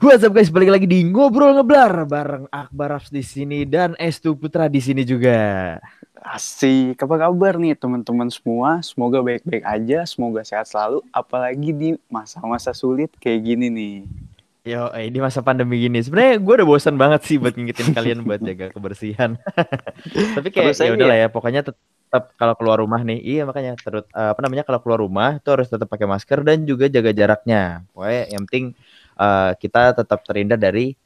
What's up guys, balik lagi di ngobrol ngeblar bareng Akbar Raps di sini dan Estu Putra di sini juga. Asik, apa kabar nih teman-teman semua? Semoga baik-baik aja, semoga sehat selalu, apalagi di masa-masa sulit kayak gini nih. Yo, eh, di masa pandemi gini, sebenarnya gue udah bosan banget sih buat ngingetin kalian buat jaga kebersihan. Tapi kayak ya udahlah ya. ya, pokoknya tetap kalau keluar rumah nih, iya makanya terus eh, apa namanya kalau keluar rumah itu harus tetap pakai masker dan juga jaga jaraknya. Pokoknya yang penting eh, kita tetap terhindar dari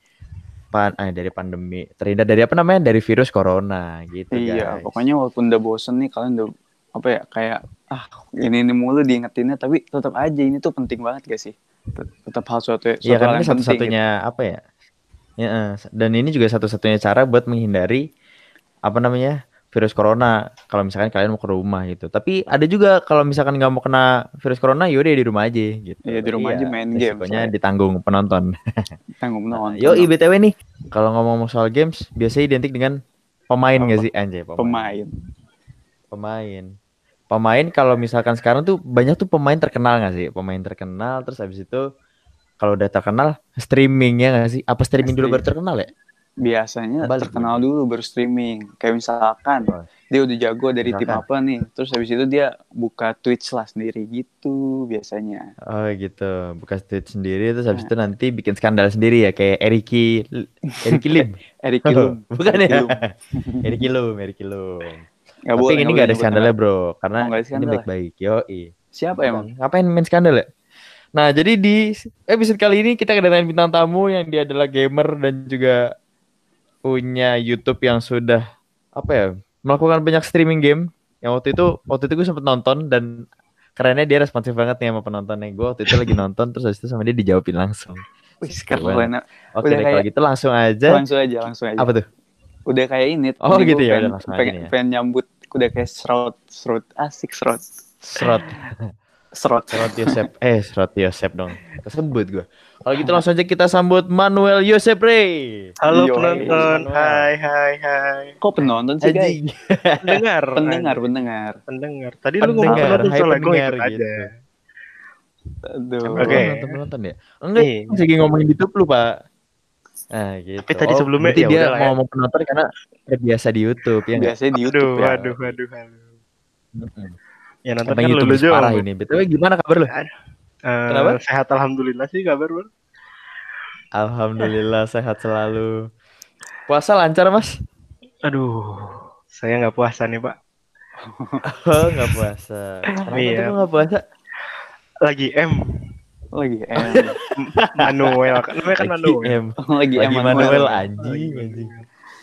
pan eh, dari pandemi, terhindar dari apa namanya dari virus corona gitu Iya, guys. pokoknya walaupun udah bosen nih, kalian udah apa ya kayak ah ini ini mulu diingetinnya, tapi tetap aja ini tuh penting banget gak sih? Tet- Tetap hal suatu, suatu ini yang penting. satu-satunya apa ya? Ya, dan ini juga satu-satunya cara buat menghindari apa namanya virus corona. Kalau misalkan kalian mau ke rumah gitu. Tapi ada juga kalau misalkan nggak mau kena virus corona, yaudah di rumah aja gitu. Iya, di rumah aja main game, soalnya. ditanggung penonton. gitu. Tanggung nonton. Yo ibtw nih, kalau ngomong soal games, biasanya identik dengan pemain nggak sih anjay pemain. pemain. Pemain. Pemain kalau misalkan sekarang tuh banyak tuh pemain terkenal nggak sih? Pemain terkenal terus habis itu kalau udah terkenal streaming ya nggak sih? Apa streaming dulu baru terkenal ya? Biasanya Kebalik, terkenal dulu baru streaming. Kayak misalkan Oh. dia udah jago dari tim apa nih, terus habis itu dia buka Twitch lah sendiri gitu biasanya. Oh gitu, buka Twitch sendiri terus habis itu nanti bikin skandal sendiri ya kayak Eriki Eriki Lim. Eric Kilum. Bukan ya? Eriki Lum, Eriki Lum. Nggak Tapi boleh, ini nggak ada skandalnya bro, karena Oh, ini ya? baik-baik. Yo, nama. Siapa emang? Ngapain main skandal ya? Nah, jadi di episode kali ini kita kedatangan bintang tamu yang dia adalah gamer dan juga punya YouTube yang sudah apa ya melakukan banyak streaming game. Yang waktu itu waktu itu gue sempet nonton dan kerennya dia responsif banget nih sama penontonnya. Gue waktu itu lagi nonton terus habis itu sama dia dijawabin langsung. Wih, keren. Oke Udah deh kalau kayak- gitu langsung aja. Langsung aja, langsung aja. Apa tuh? Udah kayak ini. Oh, gitu ya, pengen, udah langsung aja pengen, ya. pengen nyambut. Udah kayak serot, serot, asik serot, Serot. serot. Serot Yosep. Eh, Serot Yosep dong. Kesebut gue. Kalau gitu langsung aja kita sambut Manuel Yosep Rey. Halo Yo, penonton, hai hai hai. Kok penonton sih guys? Pendengar, Pendengar, pendengar. pendengar. Tadi lu ngomong penonton hai soalnya gue ikut gitu. aja. Aduh. Oke. Nonton penonton ya? Enggak, Nih. lagi ngomongin YouTube lu, Pak. Nah, gitu. Tapi tadi sebelumnya berarti ya dia mau ya. ngomong penonton karena terbiasa di YouTube ya nggak? Biasanya di YouTube Aduh, ya. aduh, aduh, aduh. Mm-mm. Ya nonton Emang kan YouTube lu juga. parah ini. Betul gimana kabar lu? Eh, Kenapa? Sehat alhamdulillah sih kabar bro. Alhamdulillah sehat selalu. Puasa lancar, Mas? Aduh, saya nggak puasa nih pak. Oh, nggak puasa. Kenapa Iya. tuh lu nggak puasa? Lagi M, Lagi M. Manuel, namanya kan Lagi Manuel. M. Lagi, Lagi Emmanuel. Manuel anjing, anjing.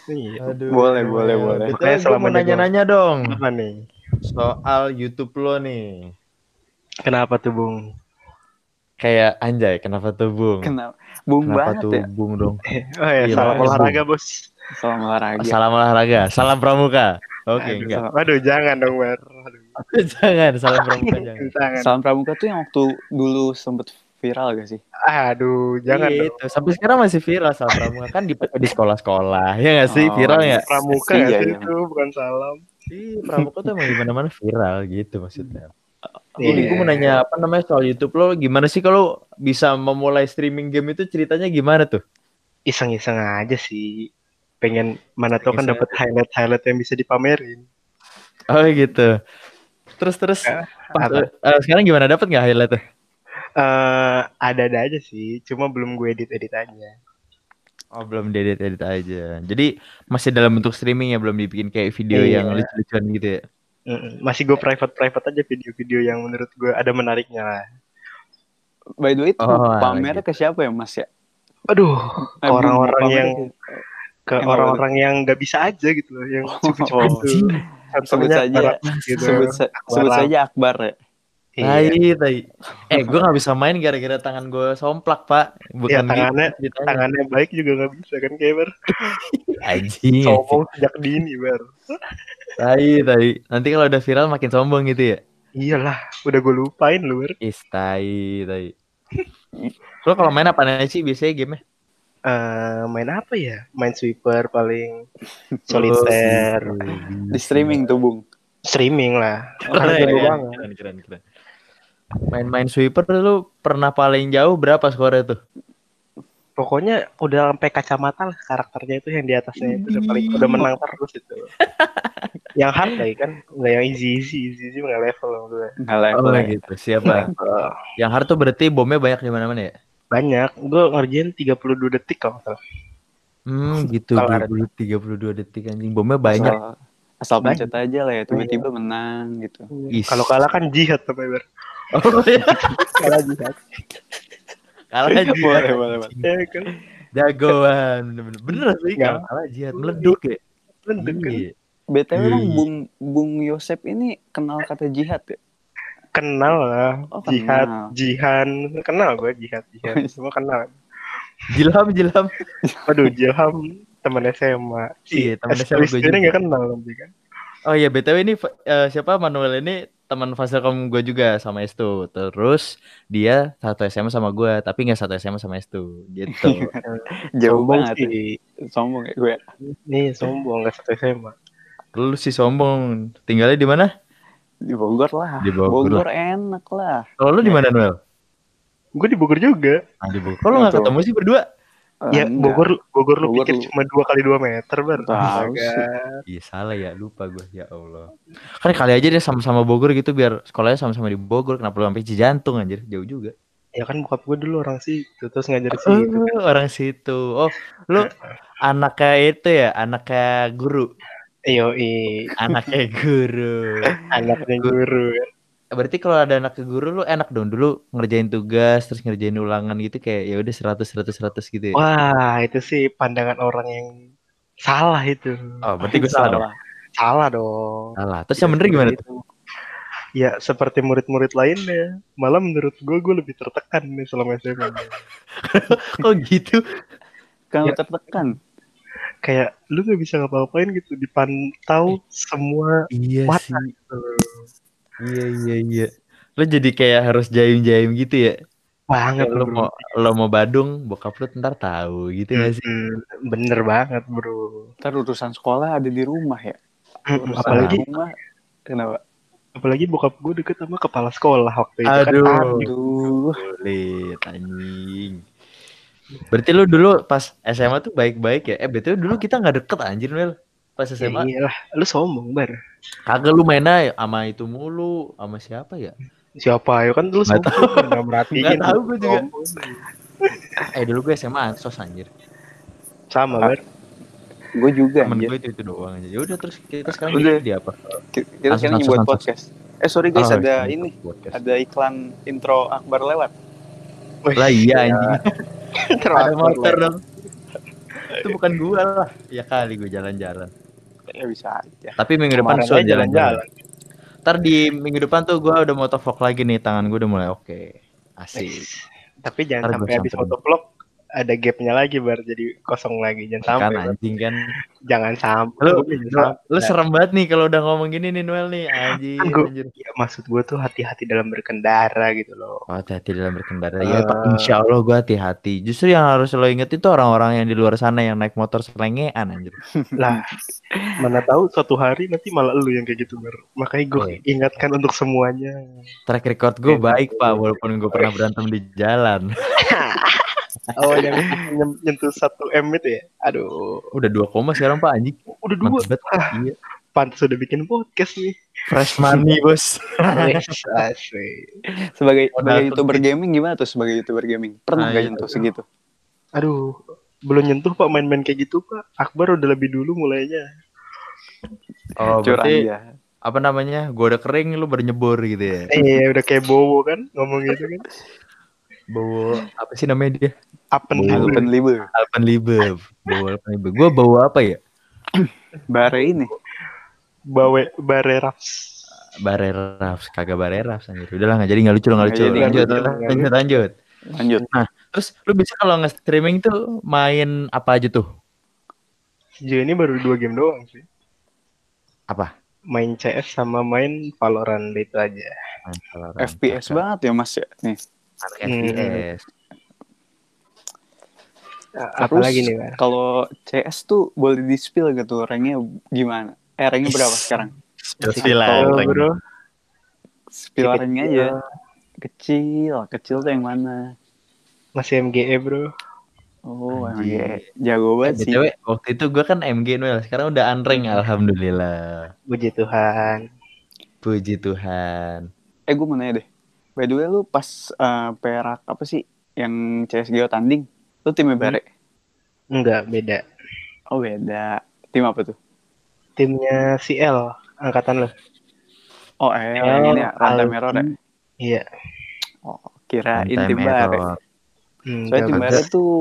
Iya. Aduh. Boleh, boleh, boleh. Betul, Makanya selama mau nanya-nanya dong Apa nih? Soal YouTube lo nih. Kenapa tuh Bung? Kayak anjay, kenapa tuh Bung? Kenapa? Bung Kenapa banget tuh ya. Bung dong? Oh ya, Iya, salam olahraga bos. Salam olahraga. Salam olahraga, salam pramuka. Oke, Aduh, enggak. salam- Aduh, jangan dong Bar. Aduh, jangan, salam pramuka jangan. jangan. Salam Pramuka tuh yang waktu dulu sempet viral gak sih? Aduh, jangan Iya, dong. itu. Sampai sekarang masih viral salam pramuka kan di di sekolah-sekolah. Ya nggak sih Oh, viral ya? Pramuka Iya, iya. itu bukan salam. Iya, pramuka tuh emang di mana-mana viral gitu maksudnya. Jadi gue mau nanya apa namanya soal YouTube lo gimana sih kalau bisa memulai streaming game itu ceritanya gimana tuh? iseng-iseng aja sih pengen mana tau kan dapat highlight-highlight yang bisa dipamerin Oh gitu. Terus terus Ya, pas, apa? eh, sekarang gimana dapat nggak highlightnya? Eh, ada-ada aja sih cuma belum gue edit-edit aja Oh belum diedit edit aja. Jadi masih dalam bentuk streaming ya belum dibikin kayak video Iya. yang lucu-lucuan gitu ya. Masih gue private-private aja video-video yang menurut gue ada menariknya lah By the way, itu Oh, pamernya ke siapa ya Mas ya? aduh Eh, orang-orang yang ke- orang-orang yang nggak bisa aja gitu loh yang cupu-cupu Oh, gitu Sebut Contohnya saja, gitu. sebut, sa- sebut Akbar. saja Akbar ya. Iya. Tai, tai. Eh, gue nggak bisa main gara-gara tangan gue somplak, Pak. Ya, Bukan tangannya- gitu tangannya baik juga nggak bisa kan ber Anjing. sombong sejak dini ber Tai, tai. Nanti kalau udah viral makin sombong gitu ya. iyalah udah gue lupain lu ber Is, tai, tai. Lo kalau main apa aja sih biasanya game Eh, main apa ya? Main sweeper paling solitaire, Di streaming tuh Bung. streaming lah. Keren, keren, keren, keren. Main-main sweeper lu pernah paling jauh berapa skornya tuh? Pokoknya udah sampai kacamata lah karakternya itu yang di atasnya itu udah paling udah menang terus itu. yang hard lagi kan, nggak yang easy easy easy easy nggak level loh gue. Nggak level Oh ya. gitu. Siapa? Yang hard tuh berarti bomnya banyak di mana-mana ya? Banyak, gue ngerjain 32 detik kalau nggak salah. Hmm, gitu. Ada. 20, 32 detik anjing. Bomnya banyak. Asal, asal pencet aja lah ya, tiba-tiba menang gitu. Kalau kalah kan jihad sampai ber. Oh, iya. Kalah jihad. kalah jihad. Boleh, boleh, boleh. Ya kan. Jagoan. Bener, bener sih kalau kalah jihad meleduk ya. Mendek kan. Iya. BTW Iya, emang iya. Bung Bung Yosep ini kenal kata jihad ya? Kenal lah. Oh, jihad, kenal. jihan. Kenal gue jihad, jihad. Semua kenal. Jilham, Jilham. Aduh, Jilham teman SMA. Iya, teman Eh, SMA gue Rizky ini juga. nggak kenal nanti kan. Oh iya, BTW ini eh, siapa Manuel ini teman Fasilkom gue juga sama Estu. Terus dia satu SMA sama gue, tapi nggak satu SMA sama Estu. Gitu. Jauh Sombong banget ya. sih. Sombong ya gue. Nih sombong nggak satu SMA. Lu sih sombong. Tinggalnya di mana? Di Bogor lah. Di Bogor Bogor enak lah. Kalau lu di mana, Noel? Gue di Bogor juga. Nah, di Bogor. Kalau nggak ketemu sih berdua? Ya Enggak. Bogor Bogor lu Bogor pikir lu- cuma dua kali dua meter sih. Iya salah ya, lupa gue. Ya Allah. Kan kali aja dia sama-sama Bogor gitu biar sekolahnya sama-sama di Bogor. Kenapa lu sampai Cijantung anjir? Jauh juga. Ya kan bokap gue dulu orang situ terus ngajar sih. Oh, orang situ. Oh, lu anaknya itu ya, anaknya guru. Iyo i Anaknya guru. anaknya guru. Berarti kalau ada anak ke guru lu enak dong dulu ngerjain tugas terus ngerjain ulangan gitu kayak ya udah 100 100 100 gitu ya. Wah itu sih pandangan orang yang salah itu. Oh, berarti gue salah dong. Salah dong. Salah. Terus yang bener gimana tuh? Itu. Ya seperti murid-murid lainnya. Malah menurut gue gue lebih tertekan nih selama SMA. Kok gitu? Kan Ya. tertekan. Kayak lu gak bisa ngapa-ngapain gitu dipantau semua Iya Mata sih. Iya iya iya. Lu jadi kayak harus jaim-jaim gitu ya. banget bro. mau lo mau Badung, bokap lu ntar tahu gitu gak sih? Bener banget bro. Ntar urusan sekolah ada di rumah ya. Urusan apalagi rumah kenapa? apalagi bokap gue deket sama kepala sekolah waktu itu Aduh. kan. Aduh. Sulit anjing. Berarti lu dulu pas SMA tuh baik-baik ya? Eh betul dulu kita nggak deket anjir Mel. Pas Ya SMA. iyalah, lu sombong bar. Kagak lu mainnya sama itu mulu, sama siapa ya? Siapa ya kan lu Nggak sombong nggak merhatiin. Nggak tahu gua juga. Eh dulu gue SMA ansos anjir. Sama bar. Gue juga Temen anjir. gue itu itu doang aja. Ya udah terus kita sekarang Udah. di apa? Ki- Kita sekarang Ansos, buat ansos. podcast. Eh sorry guys Oh, ada iya, ini. podcast. Ada iklan intro Akbar lewat. Wih, Lah iya anjing. terlalu Ada motor dong. itu bukan gua lah. Ya kali gue jalan-jalan. Ya bisa aja. Tapi minggu depan Kemarin aja jalan-jalan. Ntar di minggu depan tuh gua udah motovlog lagi nih, tangan gua udah mulai oke. Asik. Tapi jangan Ntar sampai habis motovlog ada gapnya lagi bar jadi kosong lagi jangan Kan sampai Bar. anjing kan. jangan sampai Lu, jangan lu, sampai. lu serem banget nih kalau udah ngomong gini nih Noel nih. Kan anjir. Ya, maksud gue tuh hati-hati dalam berkendara gitu loh Oh, hati-hati dalam berkendara. Ya, Pak. Eh. insya Allah gua hati-hati. Justru yang harus lo inget itu orang-orang yang di luar sana yang naik motor selengean anjir. lah mana tahu suatu hari nanti malah lu yang kayak gitu bar makanya gue Oh, iya. ingatkan untuk semuanya Track record gue Iya, baik, Pak, walaupun gue pernah berantem di jalan. oh yang nyen- nyentuh satu m itu ya aduh Udah 2 koma sekarang, Pak, anjing. udah dua banget. Ah. Iya. pantas udah bikin podcast nih Fresh money, Bos. Sebagai Modal sebagai youtuber gaming gimana tuh sebagai youtuber gaming? Pernah Nah, nggak itu. nyentuh segitu? aduh belum nyentuh pak main-main kayak gitu pak Akbar udah lebih dulu mulainya Oh, Curang berarti ya. apa namanya? Gue udah kering, lu baru nyebur gitu ya. eh udah kayak bowo kan ngomong gitu kan Bawa apa sih namanya dia? Libel. Alpenlibe. Bawa Alpenlibe. Gue bawa apa ya? Bare ini. bawe bare raps Barerafs, kagak Barerafs anjir. Udahlah nggak jadi nggak lucu nggak Nggak lucu. jadi, Lanjut, nggak lucu. lanjut, lanjut. Lanjut. Terus lu bisa kalau nge-streaming tuh main apa aja tuh? sejauh ini baru dua game doang sih Apa? main CS sama main Valorant itu aja Main Valorant. FPS Kakak. banget ya Mas ya. Nih. Anak Hmm. FPS. A- Terus apalagi nih Bar? kalau CS tuh boleh di spill gitu ranknya gimana? Eh ranknya berapa sekarang? Spill bro Spill Kecil. ranknya aja. Kecil, kecil tuh yang mana? masih MGE bro Oh, ya, jago banget sih. BTW, waktu itu gue kan MG Noel, sekarang udah unrank alhamdulillah. Puji Tuhan. Puji Tuhan. Eh, gue mau nanya deh. By the way, lu pas eh, perak apa sih yang CSGO tanding? Lu timnya Bare? Enggak, beda. Oh, beda. Tim apa tuh? Timnya CL, angkatan lo. Oh, eh, yang ini ya, Rantai. Meror ya? Iya. Oh, kirain tim Bare. Hmm, Soalnya tim Bare tuh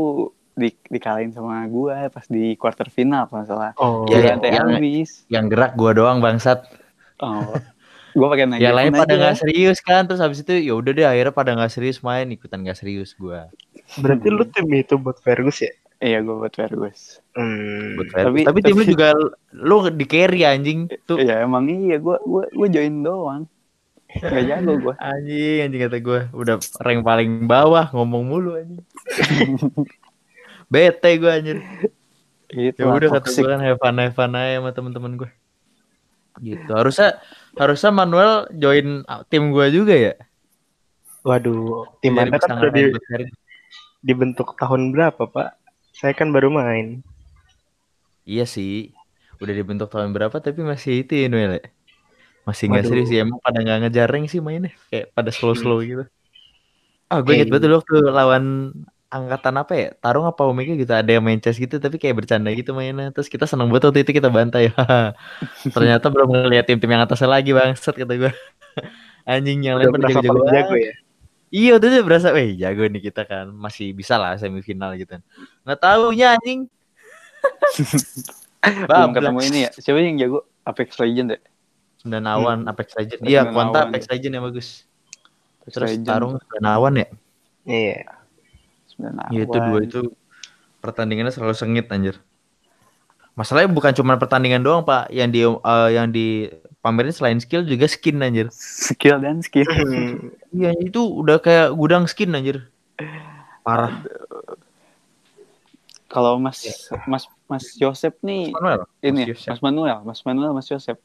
di, dikalahin sama gua pas di quarter final kalau nggak salah. Oh, Ya, ya, yang- habis. Yang gerak gue doang bangsat. Oh. Gua pakai nanya. Yang lain pada nggak serius kan, terus habis itu ya udah deh akhirnya pada nggak serius main, ikutan nggak serius gue. berarti lu tim itu buat Fergus ya? Iya, gua buat Fergus. Hmm. Tapi- Tapi, tim lu tapi- juga lu di carry anjing tuh. Iya, emang iya gua gua gua join doang. Gak jago gua. Anjing, anjing kata gue udah rank paling bawah ngomong mulu anjing. Bete gue anjir. Gitu. Ya udah kata gue kan have fun have fun aja sama temen-temen gue. Gitu. Harusnya harusnya Manuel join tim gue juga ya. Waduh, tim Anda kan udah di- dibentuk tahun berapa, Pak? Saya kan baru main. Iya sih. Udah dibentuk tahun berapa tapi masih itu ya Noel ya? Masih nggak serius ya emang pada nggak ngejar rank sih mainnya kayak pada slow slow gitu. Ah gue Eh, inget betul waktu lawan angkatan apa ya tarung apa omega gitu ada yang main chess gitu tapi kayak bercanda gitu mainnya terus kita seneng banget waktu itu kita bantai ternyata belum ngeliat tim-tim yang atasnya lagi bangsat kata gue anjing yang lain pada jago banget. ya? iya waktu itu berasa weh jago nih kita kan masih bisa lah semifinal gitu nggak taunya anjing Belum ketemu ini ya. Siapa yang jago Apex Legend ya? Sembilan awan Apex Legend. Iya, Kuanta. Apex Legend yang bagus. Apex Terus Legend. Tarung sembilan awan ya. Iya. Sembilan Iya itu dua itu pertandingannya selalu sengit anjir. Masalahnya bukan cuma pertandingan doang, Pak. Yang di eh, yang di pamerin selain skill juga skin anjir. skill dan skill. Hmm. Iya, itu udah kayak gudang skin anjir. Parah. Kalau Mas Mas Mas Joseph nih Manuel. ini Mas ya, Yosef. Mas Manuel, Mas Manuel, Mas Joseph.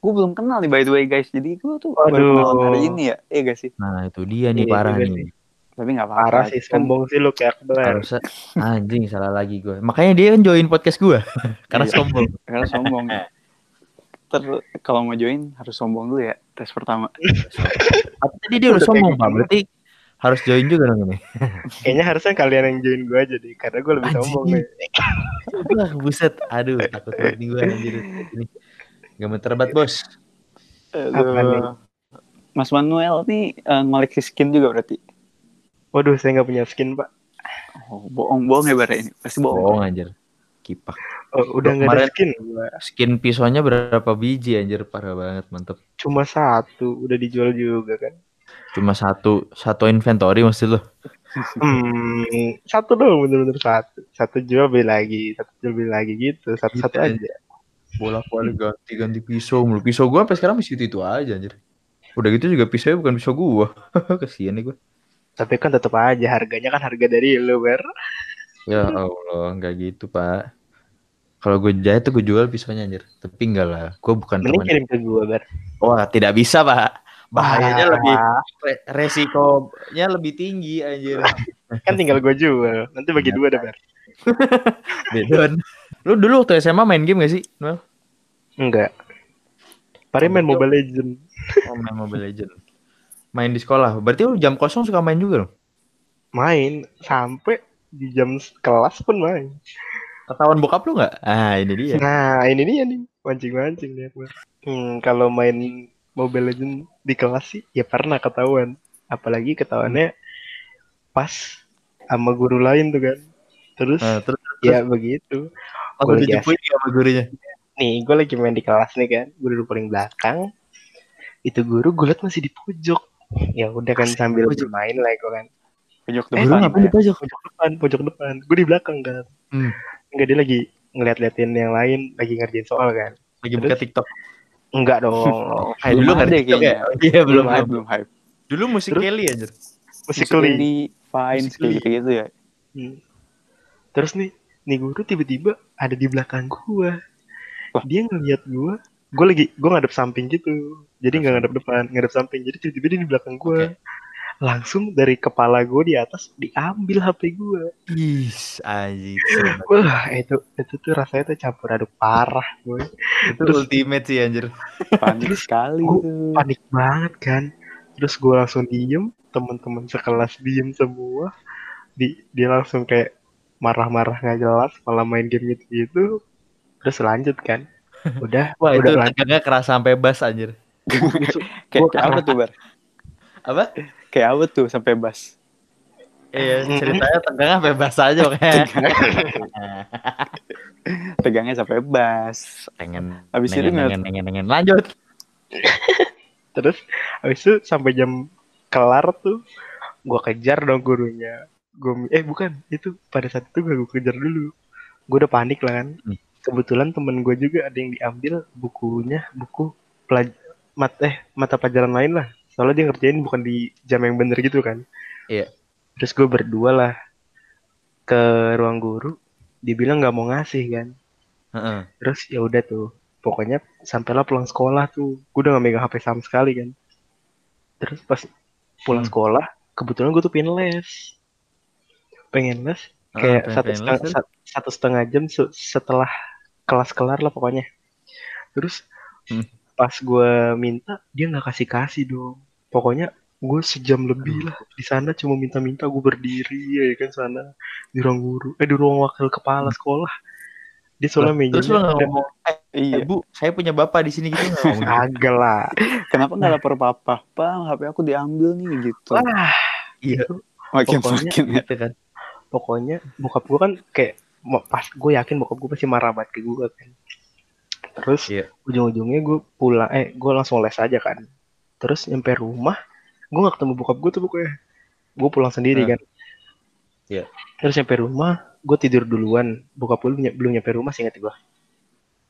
Gue belum kenal nih by the way guys. Jadi gue tuh Waduh. baru kenalan hari ini ya. Iya gak sih? Nah, itu dia nih Iya parah nih. Tapi gak apa-apa. Parah sih, Kan- sombong sih lu kayak Akbar. Harusnya anjing salah lagi gue. Makanya dia kan join podcast gue. Karena Iya. sombong. Karena sombong. Ter kalau mau join harus sombong dulu ya tes pertama. Tapi tadi dia udah sombong, gitu. Pak. Berarti harus join juga dong ini. Kayaknya harusnya kalian yang join gue aja deh, karena gue lebih Anjing. sombong nih. Wah, buset. Aduh, takut banget nih gue anjir. Ini. Gak mau terbat, Bos. Apa? Aduh. Mas Manuel nih eh, ngoleksi skin juga berarti. Waduh, saya nggak punya skin, Pak. Oh, bohong bohong ya bare ini. Pasti bohong. Bohong anjir. Kipak. Oh, udah nggak ada skin. gua. Skin pisaunya berapa biji anjir? Parah banget, mantep. Cuma satu, udah dijual juga kan. Cuma satu satu inventory maksud lo. Hmm, satu doang bener-bener satu. Satu jual beli lagi, satu jual beli lagi gitu. Satu-satu Gitu aja. Bolak-balik ganti-ganti pisau mulu. Pisau gua sampai sekarang masih itu-itu aja anjir. Udah gitu juga pisaunya bukan pisau gua. Kasihan nih gua. Tapi kan tetap aja harganya kan harga dari lu, Ber. Ya Allah, enggak gitu, Pak. Kalau gue jahit tuh gue jual pisaunya anjir. Tapi enggak lah, gue bukan Mending kirim ke gua, Ber. Wah, tidak bisa, Pak. Bahayanya Ah, lebih re- resikonya lebih tinggi anjir. kan tinggal gua jual. Nanti bagi dua deh, Ber. Bedon. Lu dulu waktu SMA main game gak sih? Noel? Enggak. Pari main Mobile Legend. Oh, main Mobile Legend. Main di sekolah. Berarti lu jam kosong suka main juga dong? Main sampai di jam kelas pun main. Ketahuan bokap lu nggak? Ah, ini dia. Nah, ini dia nih, mancing-mancing nih Akbar. Hmm, kalau main Mobile Legend di kelas sih ya pernah ketahuan. Apalagi ketahuannya pas sama guru lain tuh kan. Terus Nah, terus ya begitu. aku Boleh dijemput sama gurunya. Nih, gue lagi main di kelas nih kan. Gue duduk paling belakang. Itu guru gue liat masih di pojok. Ya udah kan sambil pojok. bermain lah gue kan. Pojok Eh, depan. ngapain di pojok? Pojok depan, pojok depan. Gue di belakang kan. Hmm. Enggak dia lagi ngeliat-liatin yang lain, lagi ngerjain soal kan. Lagi buka TikTok. Enggak dong. Belum dulu ada TikTok ya? kayaknya. Iya, belum. hype, belum. belum hype. Dulu musik Terus? Kelly anjir. Musically. Musically, fine, kayak gitu ya. Hmm. Terus nih, nih guru tiba-tiba ada di belakang gua. Wah. Dia ngeliat gua, gua lagi gua ngadep samping gitu. Jadi nggak ngadep depan, ngadep samping. Jadi tiba-tiba dia di belakang gua. langsung dari kepala gue di atas diambil HP gue Is, anjir. wah itu itu tuh rasanya tuh campur aduk parah gue itu ultimate sih anjir. Panik sekali Gua- tuh. panik banget kan terus gue langsung diem teman-teman sekelas diem semua di dia langsung kayak marah-marah nggak jelas malah main game gitu gitu terus lanjut kan udah Wah, itu udah lanjut tegangnya keras sampai bas anjir. Kayak kayak apa tuh, Bar? Apa? Kayak apa tuh sampai bas? Iya, ceritanya tegangnya sampai bas aja pokoknya. Tegangnya sampai bas. Pengen Habis itu pengen, pengen, pengen. Lanjut. terus habis itu sampai jam kelar tuh gue kejar dong gurunya gue eh bukan itu pada saat itu gue kejar dulu gue udah panik lah kan Hmm. kebetulan temen gue juga ada yang diambil bukunya buku pelaj mat eh mata pelajaran lain lah soalnya dia ngerjain bukan di jam yang bener gitu kan Iya. terus gue berdua lah ke ruang guru dia bilang nggak mau ngasih kan Heeh. terus ya udah tuh pokoknya sampailah pulang sekolah tuh gue udah gak megang HP sama sekali kan terus pas pulang Hmm. sekolah kebetulan gue tuh pengen les pengen les kayak pengen- satu setengah, les, sat- satu setengah jam se- setelah kelas kelar lah pokoknya terus Hmm. Pas gue minta dia nggak kasih kasih dong pokoknya gue sejam lebih lah di sana cuma minta-minta gue berdiri ya kan sana di ruang guru eh di ruang wakil kepala sekolah dia soalnya Hmm. Lah, Terus mejanya nggak ngomong, eh, Iya. bu, saya punya bapak di sini gitu nggak gitu? Kagak lah. Kenapa nggak lapor papa? Pak, HP aku diambil nih gitu. Wah, Iya, Makin pokoknya makin ya. gitu kan. pokoknya bokap gue kan kayak mau- pas gue yakin bokap gue pasti marah banget ke gue kan. Terus Iya. ujung-ujungnya gue pulang, eh gue langsung les aja kan. Terus nyampe rumah, gue gak ketemu bokap gue tuh pokoknya. Gue pulang sendiri Hmm. kan. Iya. Terus nyampe rumah, gue tidur duluan. Bokap gue belum, ny- belum nyampe rumah sih ingat gue.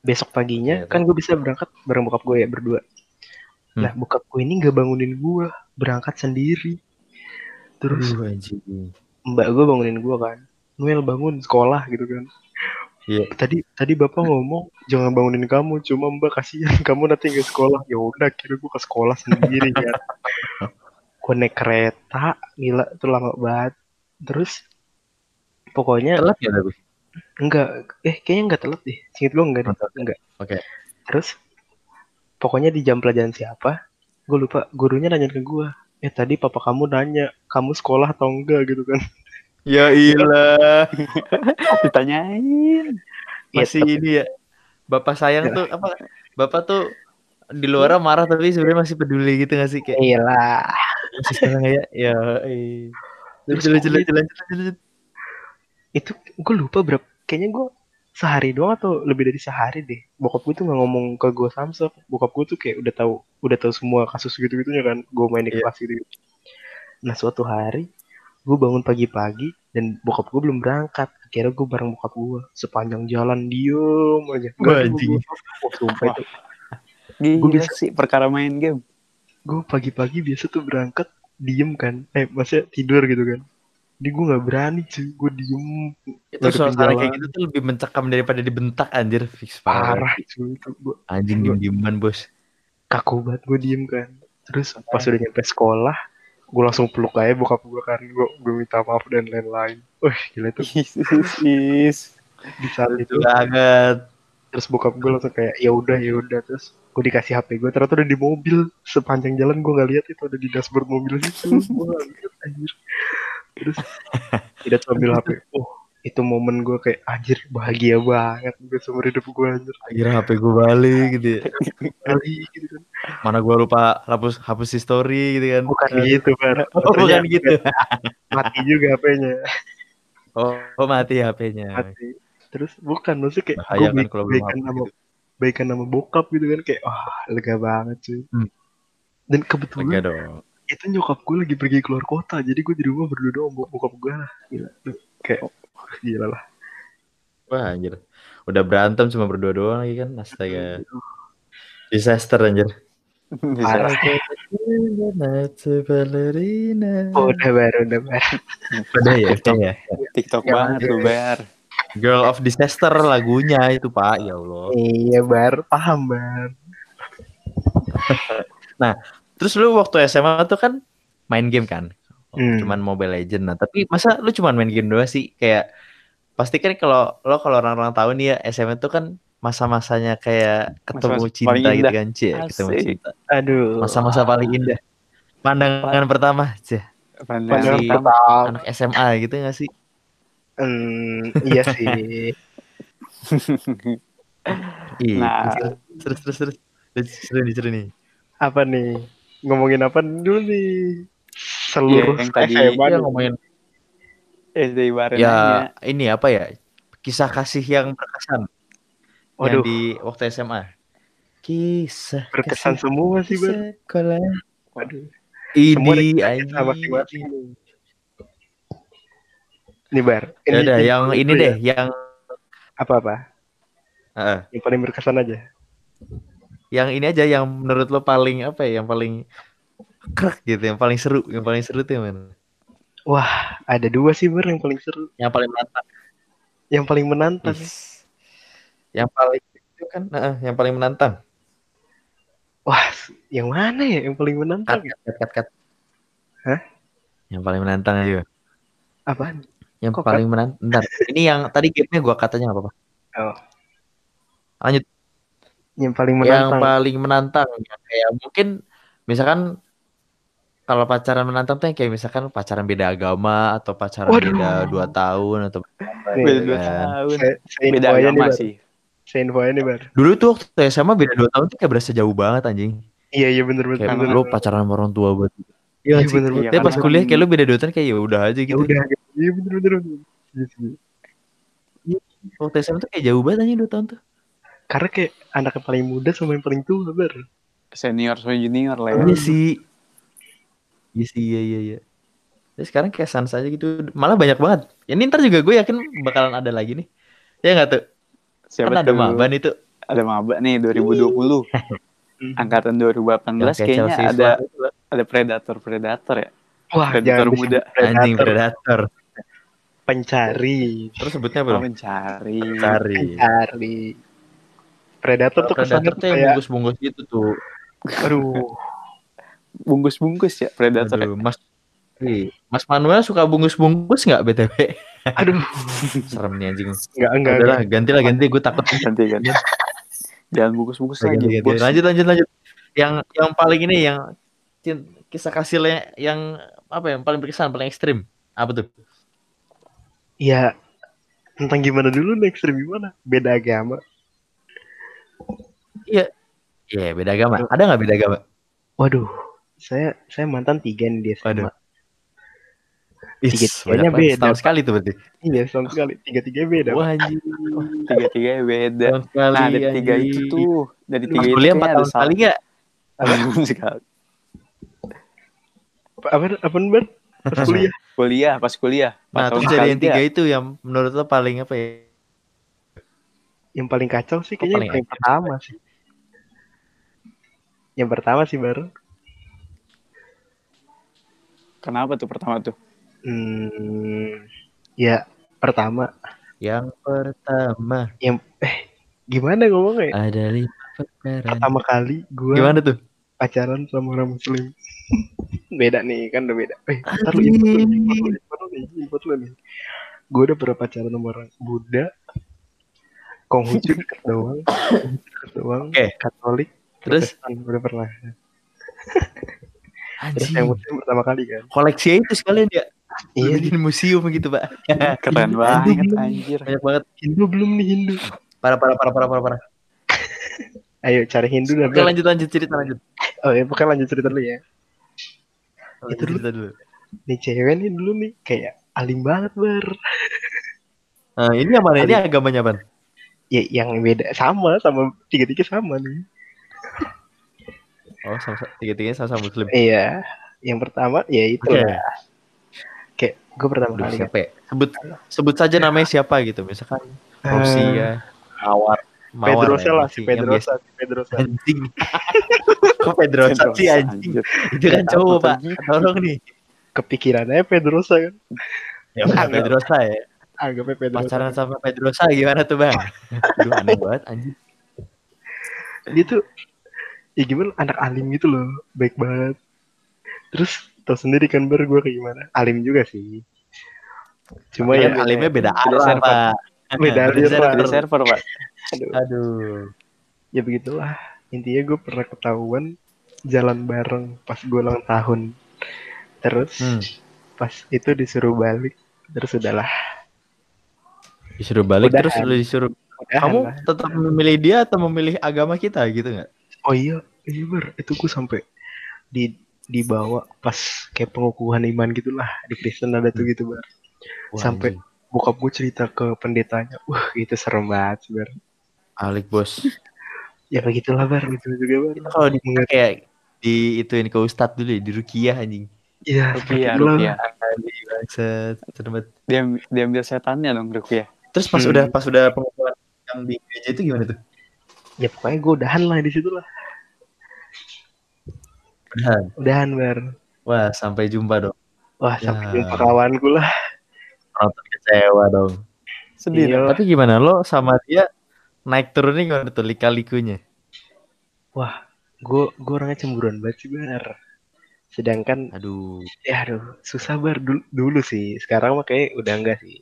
Besok paginya Iya, kan gue bisa berangkat bareng bokap gue ya berdua. Hmm. Nah bokap gue ini gak bangunin gue, berangkat sendiri. Terus Aduh, anjing. mbak gue bangunin gue kan Noel bangun sekolah gitu kan Iya. tadi tadi bapak ngomong jangan bangunin kamu cuma mbak kasihan kamu nanti nggak sekolah. Ya udah kira gue ke sekolah sendiri kan gue naik kereta gila itu lama banget. Terus pokoknya Telat ya tapi? enggak eh kayaknya enggak telat deh. Singkat gue enggak deh enggak Oke. terus pokoknya di jam pelajaran siapa gue lupa gurunya nanya ke gue eh tadi papa kamu nanya kamu sekolah atau enggak gitu kan Ya ilah. ditanyain. Masih Iya, ini ya. Bapak sayang tuh apa? Bapak tuh di luar marah tapi sebenarnya masih peduli gitu gak sih kayak iyalah masih sayang ya. Ya. eh. Pokoknya- lanjut, lanjut, lanjut. itu gue lupa berapa kayaknya gue sehari doang atau lebih dari sehari deh bokap gue tuh nggak ngomong ke gue samsung bokap gue tuh kayak udah tahu udah tahu semua kasus gitu gitunya kan gue main di Iya. kelas gitu nah suatu hari gue bangun pagi-pagi dan bokap gue belum berangkat. Akhirnya gue bareng bokap gue sepanjang jalan diem aja. Wah, Nggak, anjing. gua- gua- sumpah itu. Gila Gua bisa- sih perkara main game. gue pagi-pagi biasa tuh berangkat diem kan. Eh maksudnya tidur gitu kan. Di gue nggak berani cuy gue diem. Itu suasana kayak gitu tuh lebih mencekam daripada dibentak anjir. Fix parah. cuy itu gue Anjing Gua- diem-dieman bos. kaku banget gue diem kan. Terus pas udah nyampe sekolah gue langsung peluk aja bokap gue kan gue gue minta maaf dan lain-lain. Wah gila di saat itu Itu banget. terus bokap gue langsung kayak ya udah ya udah. Terus gue dikasih HP gue ternyata udah di mobil. Sepanjang jalan gue nggak lihat itu ada di dashboard mobil situ gue nggak lihat anjir. Terus tidak tuh ambil HP oh itu momen gue kayak anjir bahagia banget gue seumur hidup gue anjir Akhirnya HP gue balik gitu ya. kali gitu kan Mana gue lupa hapus hapus history gitu kan. bukan gitu kan Oh, bukan gitu. mati juga HP-nya Oh, oh mati HP-nya. mati terus bukan maksudnya kayak Bahaya gue kan kalau baikan sama gitu. baikan sama bokap gitu kan kayak wah lega banget cuy Hmm. dan kebetulan Lega dong. itu nyokap gue lagi pergi keluar kota jadi gue di rumah berdua doang bok- bokap gue lah gila kayak gila lah Wah anjir. Udah berantem cuma berdua doang lagi kan. Astaga. Disaster anjir. Parah. Ballerina. oh, udah baru udah baru Udah ya, udah ya. TikTok Ya, banget ada. lu Bar. Girl of Disaster lagunya itu Pak, ya Allah. iya bar paham bar Terus lu waktu SMA tuh kan main game kan. Hmm. Cuman Mobile Legend. Nah, tapi masa lu cuman main game doang sih? Kayak pasti kan kalau lo kalau orang-orang tahu nih ya SMA itu kan masa-masanya kayak ketemu Masa-masa cinta paling gitu kan, Cie. Ketemu Asik. cinta. Aduh. Masa-masa paling indah. Pandangan pertama, Cie. Pandangan Si- pertama. Anak SMA gitu gak sih? Hmm, iya sih. Iya. Nah. Terus terus terus. terus. Seru nih, seru nih. Apa nih? Ngomongin apa dulu nih? Seluruh Iya, yang tadi- SMA Iya nih. ngomongin SD bareng ya ini apa ya? Kisah kasih yang berkesan Waduh, yang di waktu SMA. Kisah berkesan kasih semua sih, Bar. sekolah. Waduh. Ini kisah masing-masing. Nih, Bar. Ya udah, yang ini ya. deh, yang Apa-apa? Heeh. Yang paling berkesan aja. yang ini aja yang menurut lo paling apa ya? Yang paling krek gitu, yang paling seru, yang paling seru tuh yang mana? Wah, ada dua sih, Bar, yang paling seru. Yang paling menantang. Yang paling menantang. Is. Yang paling itu kan, heeh, yang paling menantang. Wah, yang mana ya yang paling menantang? cut, cut, cut, cut. Hah? Yang paling menantang aja. Apaan? Yang Kok paling menantang. Bentar. Ini yang tadi game-nya gua katanya nggak apa-apa. Oh. Lanjut. Yang paling Yang menantang. paling menantang ya, kayak mungkin misalkan kalau pacaran menantang tuh yang kayak misalkan pacaran beda agama atau pacaran Waduh. beda dua tahun atau Beda dua kan. tahun. Beda agama sih. Saya info aja nih, Bar. dulu tuh waktu SMA beda dua tahun tuh kayak berasa jauh banget anjing Iya, iya bener bener. kayak bener, lu bener. pacaran sama orang tua buat iya Iya, sih bener Iya, bener. tapi pas kan. kuliah kayak lu beda dua tahun kayak ya udah aja Ya gitu udah, iya bener bener. Iya waktu SMA tuh kayak jauh banget anjing dua tahun tuh Karena kayak anak yang paling muda sama yang paling tua, Bar. Senior sama junior lah ya. iya sih iya sih iya iya iya Terus sekarang kayak sans aja gitu malah banyak banget ya, ini ntar juga gue yakin bakalan ada lagi nih ya nggak tuh Siapa kan ada tuh? maban itu Ada maba nih 2020. Angkatan 2018 Yang kayak kayaknya Chelsea ada Squad. ada predator-predator ya. Wah, Predator muda. disebut anjing predator. predator Pencari. terus sebutnya Oh, belum mencari. cari Pencari. Predator tuh kesannya predator tuh kayak, bungkus-bungkus gitu tuh aduh, Bungkus-bungkus ya predator. ya? Aduh, Mas Ih, Mas Manuel suka bungkus-bungkus nggak BTW? aduh, Serem nih anjing. enggak enggak. Udah lah, ganti lah ganti gue takut. Ganti ganti. Jangan bungkus-bungkus Ganti, lagi. ganti. bos. Lanjut lanjut lanjut. Yang yang paling ini yang kisah kasihnya yang apa ya, yang paling berkesan, paling ekstrim. Apa tuh? Ya, tentang gimana dulu nih ekstrim gimana? Beda agama. Iya, beda agama. Ada nggak beda agama? Waduh, saya saya mantan tiga nih di SMA. Is, Tiga-tiganya banyak banget. beda, Setahun Pak. sekali tuh berarti. Iya, sama sekali. Tiga-tiga beda. Wah anjing. Tiga-tiga beda. Setahun sekali. Nah, dari tiga itu tuh, dari tiga itu kuliah empat tahun sekali nggak? satu sekali. Apa apa ber? Pas kuliah. Kuliah, pas kuliah. Nah, tahun terus dari yang tiga itu yang menurut lo paling apa ya? Yang paling kacau sih kayaknya paling yang, pertama sih. Yang pertama sih baru. Kenapa tuh pertama tuh? Hmm, ya pertama. Yang pertama Gimana ngomongnya? ada lima perkara. Pertama kali gue Gimana tuh? pacaran sama orang muslim. beda nih, kan udah beda. Eh, ntar lu input dulu, input dulu nih, input dulu nih. Gue udah pernah pacaran sama orang Buddha, Konghucu deket doang, Konghucu deket doang, Oke. Katolik, Terus? Protestan, udah pernah. Terus yang Anjing. muslim pertama kali kan. Koleksi itu sekalian ya. Iya, Bikin museum gitu, Pak. Keren banget anjir. Banyak banget. Hindu belum nih Hindu. Parah parah parah parah parah parah. Ayo cari Hindu dan Oke, lanjut lanjut cerita lanjut. Oh ya, pokoknya lanjut cerita dulu ya. Lanjut Itu dulu. cerita dulu. Nih cewek nih dulu nih kayak alim banget bar. Nah, ini yang mana? Ini agamanya, Ban? Ya yang beda sama sama tiga-tiga sama nih. Oh, sama tiga-tiganya sama-sama muslim. Iya, yang pertama ya itu Oke. lah. Kayak gue pertama Aduh, kali kan. siapa ya? Sebut sebut saja namanya siapa gitu. Misalkan Eh, Rosia, Mawar, Mawar. Pedrosa ya, lah, si- Pedrosa, si Pedrosa. Anjing. Kok Pedrosa sih anjing? Itu kan cowok, Pak. Tolong nih. Kepikirannya Pedrosa kan. Ya, Pedrosa ya. Anggapnya Pedrosa. Pacaran sama Pedrosa gimana tuh, Bang? Aduh, aneh banget anjing. Dia tuh ya gimana anak alim gitu loh, baik banget. Terus tau sendiri kan ber gue kayak gimana alim juga sih cuma Tapi ya alimnya beda server. Pak. beda server. Beda server, Pak. Aduh. Aduh. ya begitulah intinya gue pernah ketahuan jalan bareng pas gue ulang tahun terus Hmm. pas itu disuruh balik terus udahlah Disuruh balik Udahan. terus lu disuruh udahan kamu lah. tetap memilih dia atau memilih agama kita gitu nggak? Oh iya iya ber itu gue sampai di dibawa pas kayak pengukuhan iman gitulah di Kristen ada tuh gitu ber Wah, Sampai- anjing. bokap gue cerita ke pendetanya wah itu serem banget sih, ber Alik bos. ya begitulah ber gitu juga ber Itu kalau di kayak di ituin ke ustadz dulu ya, di rukiah anjing. iya Rukiah, itulah. Rukiah. Banget. Dia diambil setannya dong, Rukiah. Terus pas Hmm. udah pas udah pengukuhan yang di gereja itu gimana tuh? Ya pokoknya gue udahan lah di situ lah Udahan. udahan ber Wah sampai jumpa dong. wah Ya. sampai jumpa kawanku lah Penonton kecewa dong. Sedih Iya. Tapi gimana lo sama dia naik turunnya gimana tuh lika-likunya? gue gue orangnya cemburuan banget sih ber sedangkan Aduh. ya aduh susah bar dulu, dulu sih sekarang mah kayak udah enggak sih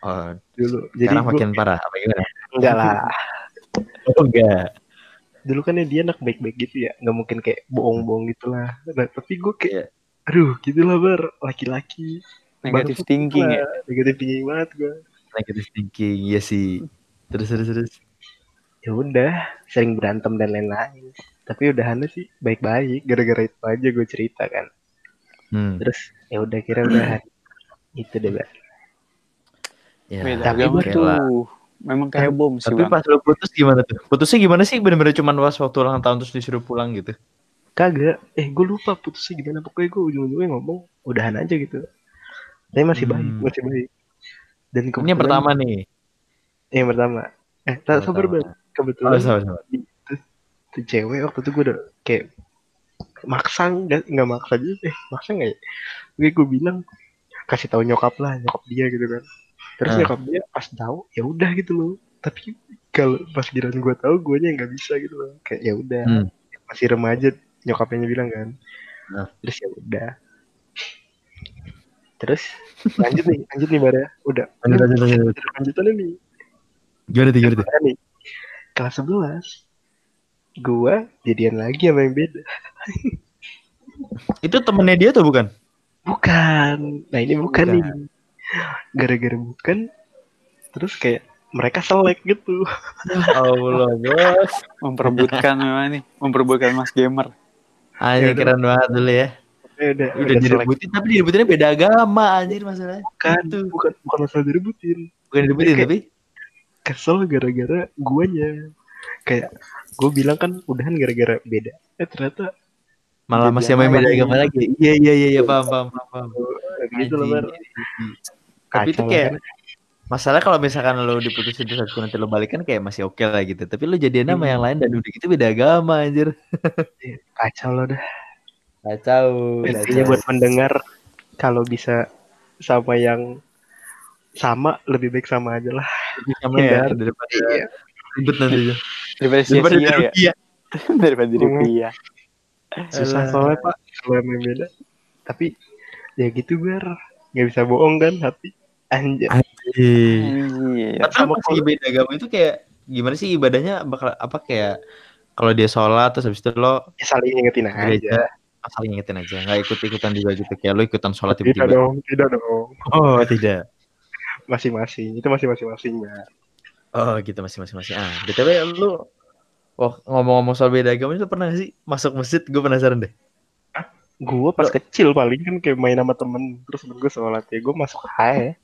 Oh, dulu jadi sekarang gue makin parah apa gimana? enggak lah Oh enggak. dulu kan ya dia anak baik-baik gitu ya nggak mungkin kayak bohong-bohong gitu lah nah, tapi gue kayak Iya. aduh gitulah bar laki-laki Negatif thinking ya. lah. negatif thinking banget gue Negative thinking, iya sih. Terus terus terus. ya udah sering berantem dan lain-lain tapi udahannya sih baik-baik gara-gara itu aja gue cerita kan Hmm. terus ya udah kira udahan itu deh Bar. Ya, tapi lah. Memang kayak bom sih, Tapi pas lo putus gimana tuh? Putusnya gimana sih? Bener-bener cuman pas waktu ulang tahun terus disuruh pulang gitu? kagak eh gue lupa putusnya gimana pokoknya gue ujung-ujungnya ngomong udahan aja gitu tapi masih baik Hmm. masih baik dan Ini yang kebetulan- pertama nih. yang pertama eh tak Yang sabar. Bar. kebetulan Oh, sama, sama. tuh cewek waktu itu gue udah kayak maksa nggak nggak maksa juga eh maksa nggak ya Oke gue bilang kasih tahu nyokap lah nyokap dia gitu kan terus Ah. nyokap dia pas tahu ya udah gitu loh tapi kalau pas giliran gue tahu gue nya nggak bisa gitu loh kayak ya udah Hmm. masih remaja nyokapnya bilang kan Nah. terus ya udah terus lanjut nih lanjut nih Bar ya udah Lanjut, lanjut, lanjut, lanjut. Lanjutannya nih Gimana tuh, gimana nih kelas 11 gua jadian lagi sama yang beda Itu temennya dia tuh bukan? bukan nah ini bukan, Bukan. nih gara-gara bukan terus kayak mereka selek gitu Allah, bos. Memperebutkan memang nih. Memperebutkan Mas Gamer. Anjir Ya udah. keren banget dulu ya. Ya udah Udah udah direbutin tapi direbutinnya beda agama anjir masalahnya. bukan Itu. bukan bukan masalah direbutin Bukan direbutin tapi kesel gara-gara guanya kayak gue bilang kan udahan gara-gara beda eh ternyata malah masih sama yang beda agama lagi. Iya iya iya iya paham paham paham. paham. gitu loh. Tapi itu kayak kan. masalah kalau misalkan lo diputusin terus itu nanti lo balikan kayak masih oke lah gitu. Tapi lo jadian sama Hmm. yang lain dan udah gitu beda agama anjir. kacau loh dah Kacau. intinya buat pendengar kalau bisa sama yang sama lebih baik sama aja lah sama ya daripada Iya. ribet nanti. Daripada Daripada sia-sia ya. rupiah. Daripada di rupiah. susah Alah. soalnya pak kalau yang beda tapi ya gitu bar nggak bisa bohong kan hati anjay Iya. Anjir. Tapi Sama lo masih beda agama itu kayak gimana sih ibadahnya? Bakal apa kayak kalau dia sholat terus habis itu lo ya saling ingetin aja. gereja asal ingetin aja. Nggak ikut ikutan juga gitu. Kayak lo ikutan sholat tidak tiba-tiba. dong tidak dong. Oh tidak. Masing-masing. Itu masih masing-masing mbak oh gitu. Masih masih ah btw lu oh ngomong-ngomong soal beda agama itu pernah sih masuk masjid? Gue penasaran deh. Gue pas kecil paling kan kayak main sama temen terus temen gue sholat. Ya gue masuk aja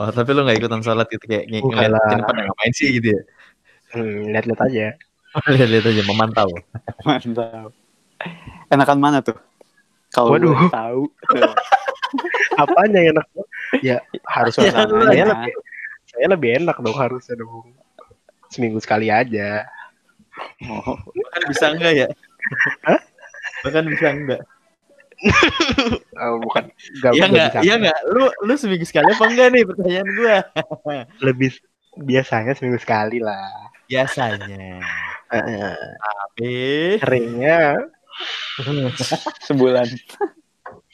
oh tapi lu nggak ikutan sholat gitu kayak ng ngeliatin pada ngapain sih gitu ya? Hmm, lihat-lihat aja. Lihat-lihat aja memantau. Mantap. Enakan mana tuh? Kalau Waduh. gue tahu. apanya yang enak? Ya harus Ya, saya lebih saya lebih enak dong harusnya dong. Seminggu sekali aja. Oh, bahkan bisa enggak ya? Hah? bahkan bisa enggak oh, bukan nggak Iya nggak enggak bisa. iya enggak lu lu seminggu sekali apa enggak nih pertanyaan gua lebih biasanya seminggu sekali lah biasanya Eh, tapi seringnya sebulan.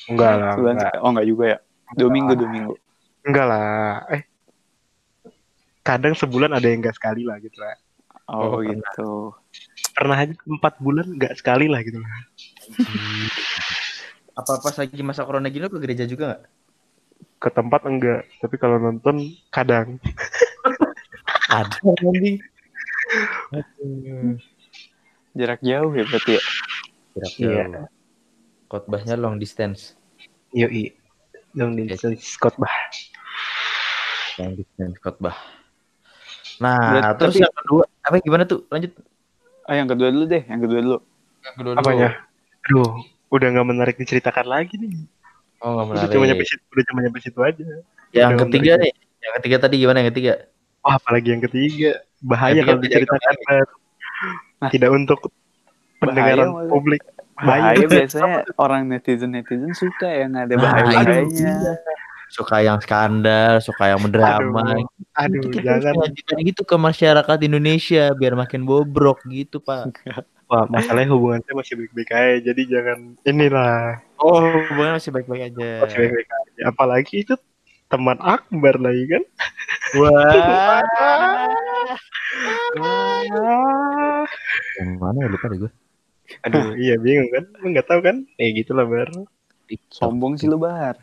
Enggak lah, Sebulan enggak. sekali. Oh enggak juga ya. Dua minggu, dua minggu. Enggak lah. Eh. Kadang sebulan ada yang enggak sekali lah gitu lah. Oh, Oh, gitu. Pernah aja empat bulan enggak sekali lah gitu lah. Apa pas lagi masa corona gini lo ke gereja juga nggak? Ke tempat enggak, tapi kalau nonton kadang. Ada anjing. Jarak jauh ya berarti ya. Jarak Iya. jauh. Khotbahnya long distance. Yoi. Long distance khotbah. Long distance khotbah. Nah, Berarti- terus tapi- yang kedua, apa gimana tuh? Lanjut. Ah yang kedua dulu deh, yang kedua dulu. Yang kedua Apanya? Aduh, udah nggak menarik diceritakan lagi nih. Oh, nggak Udah menarik. cuma nyampe situ, udah cuma nyampe situ aja. Yang Udah ketiga menarik. nih. Yang ketiga tadi gimana yang ketiga? Wah, apalagi yang ketiga. Bahaya Yang ketiga kalau diceritakan. Nah. Tidak untuk pendengaran malah. publik. Bahaya biasanya orang netizen-netizen suka yang ada Nah, bahaya-bahayanya. Suka yang skandal, suka yang mendrama. Aduh, kita harus jangan. gitu ke masyarakat Indonesia biar makin bobrok gitu, Pak. Wah, masalahnya hubungan saya masih baik-baik aja. Jadi jangan inilah. Oh, hubungan masih baik-baik aja. Masih baik-baik aja. Apalagi itu teman Akbar lagi kan. Wah. Wah. Yang mana ya lupa deh gue. Aduh, iya bingung kan. Lu nggak tahu kan? Eh gitulah Bar. Sombong sih lu bar.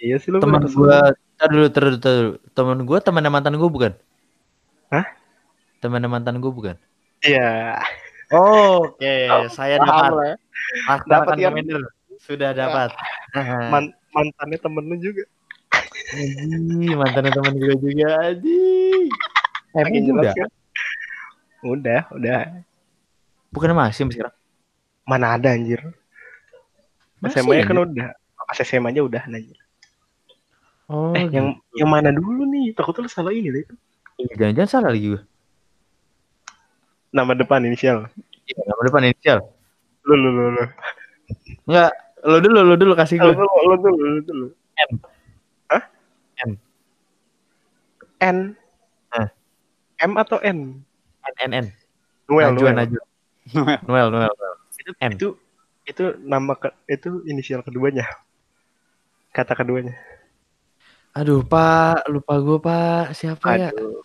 Iya sih lu Teman Bar. gue, tar dulu, tar dulu, tar dulu. Teman gue, teman mantan gue bukan? Hah? Teman mantan gue bukan? Iya. Oke, saya Paham dapat. ya. Dapat kan? komander. Sudah dapat. Man- mantannya temen lu juga. Anjing, mantannya teman gue juga anjing. Eh, Makin udah. kan? Udah, udah. Bukan masih sekarang. Mana ada anjir. Masih SMA-nya kan anjir? udah. Pas SMA aja udah anjir. Oh, eh, yang yang mana dulu nih? Takutnya lu salah ini deh. gitu. jangan-jangan salah lagi gue. Nama depan inisial. Iya, nama depan inisial. Lu lu lu lu. Enggak, lo dulu, lo dulu kasih Lu, gue. lu, lu dulu, lu dulu. M. Hah? M. N. Hah? M atau N? N N N. Noel, Najwa, Noel. Najwa. Noel, Noel, Noel. Itu, M. itu itu nama ke, itu inisial keduanya. Kata keduanya. Aduh, Pak, lupa gue, Pak. Siapa ya? Aduh.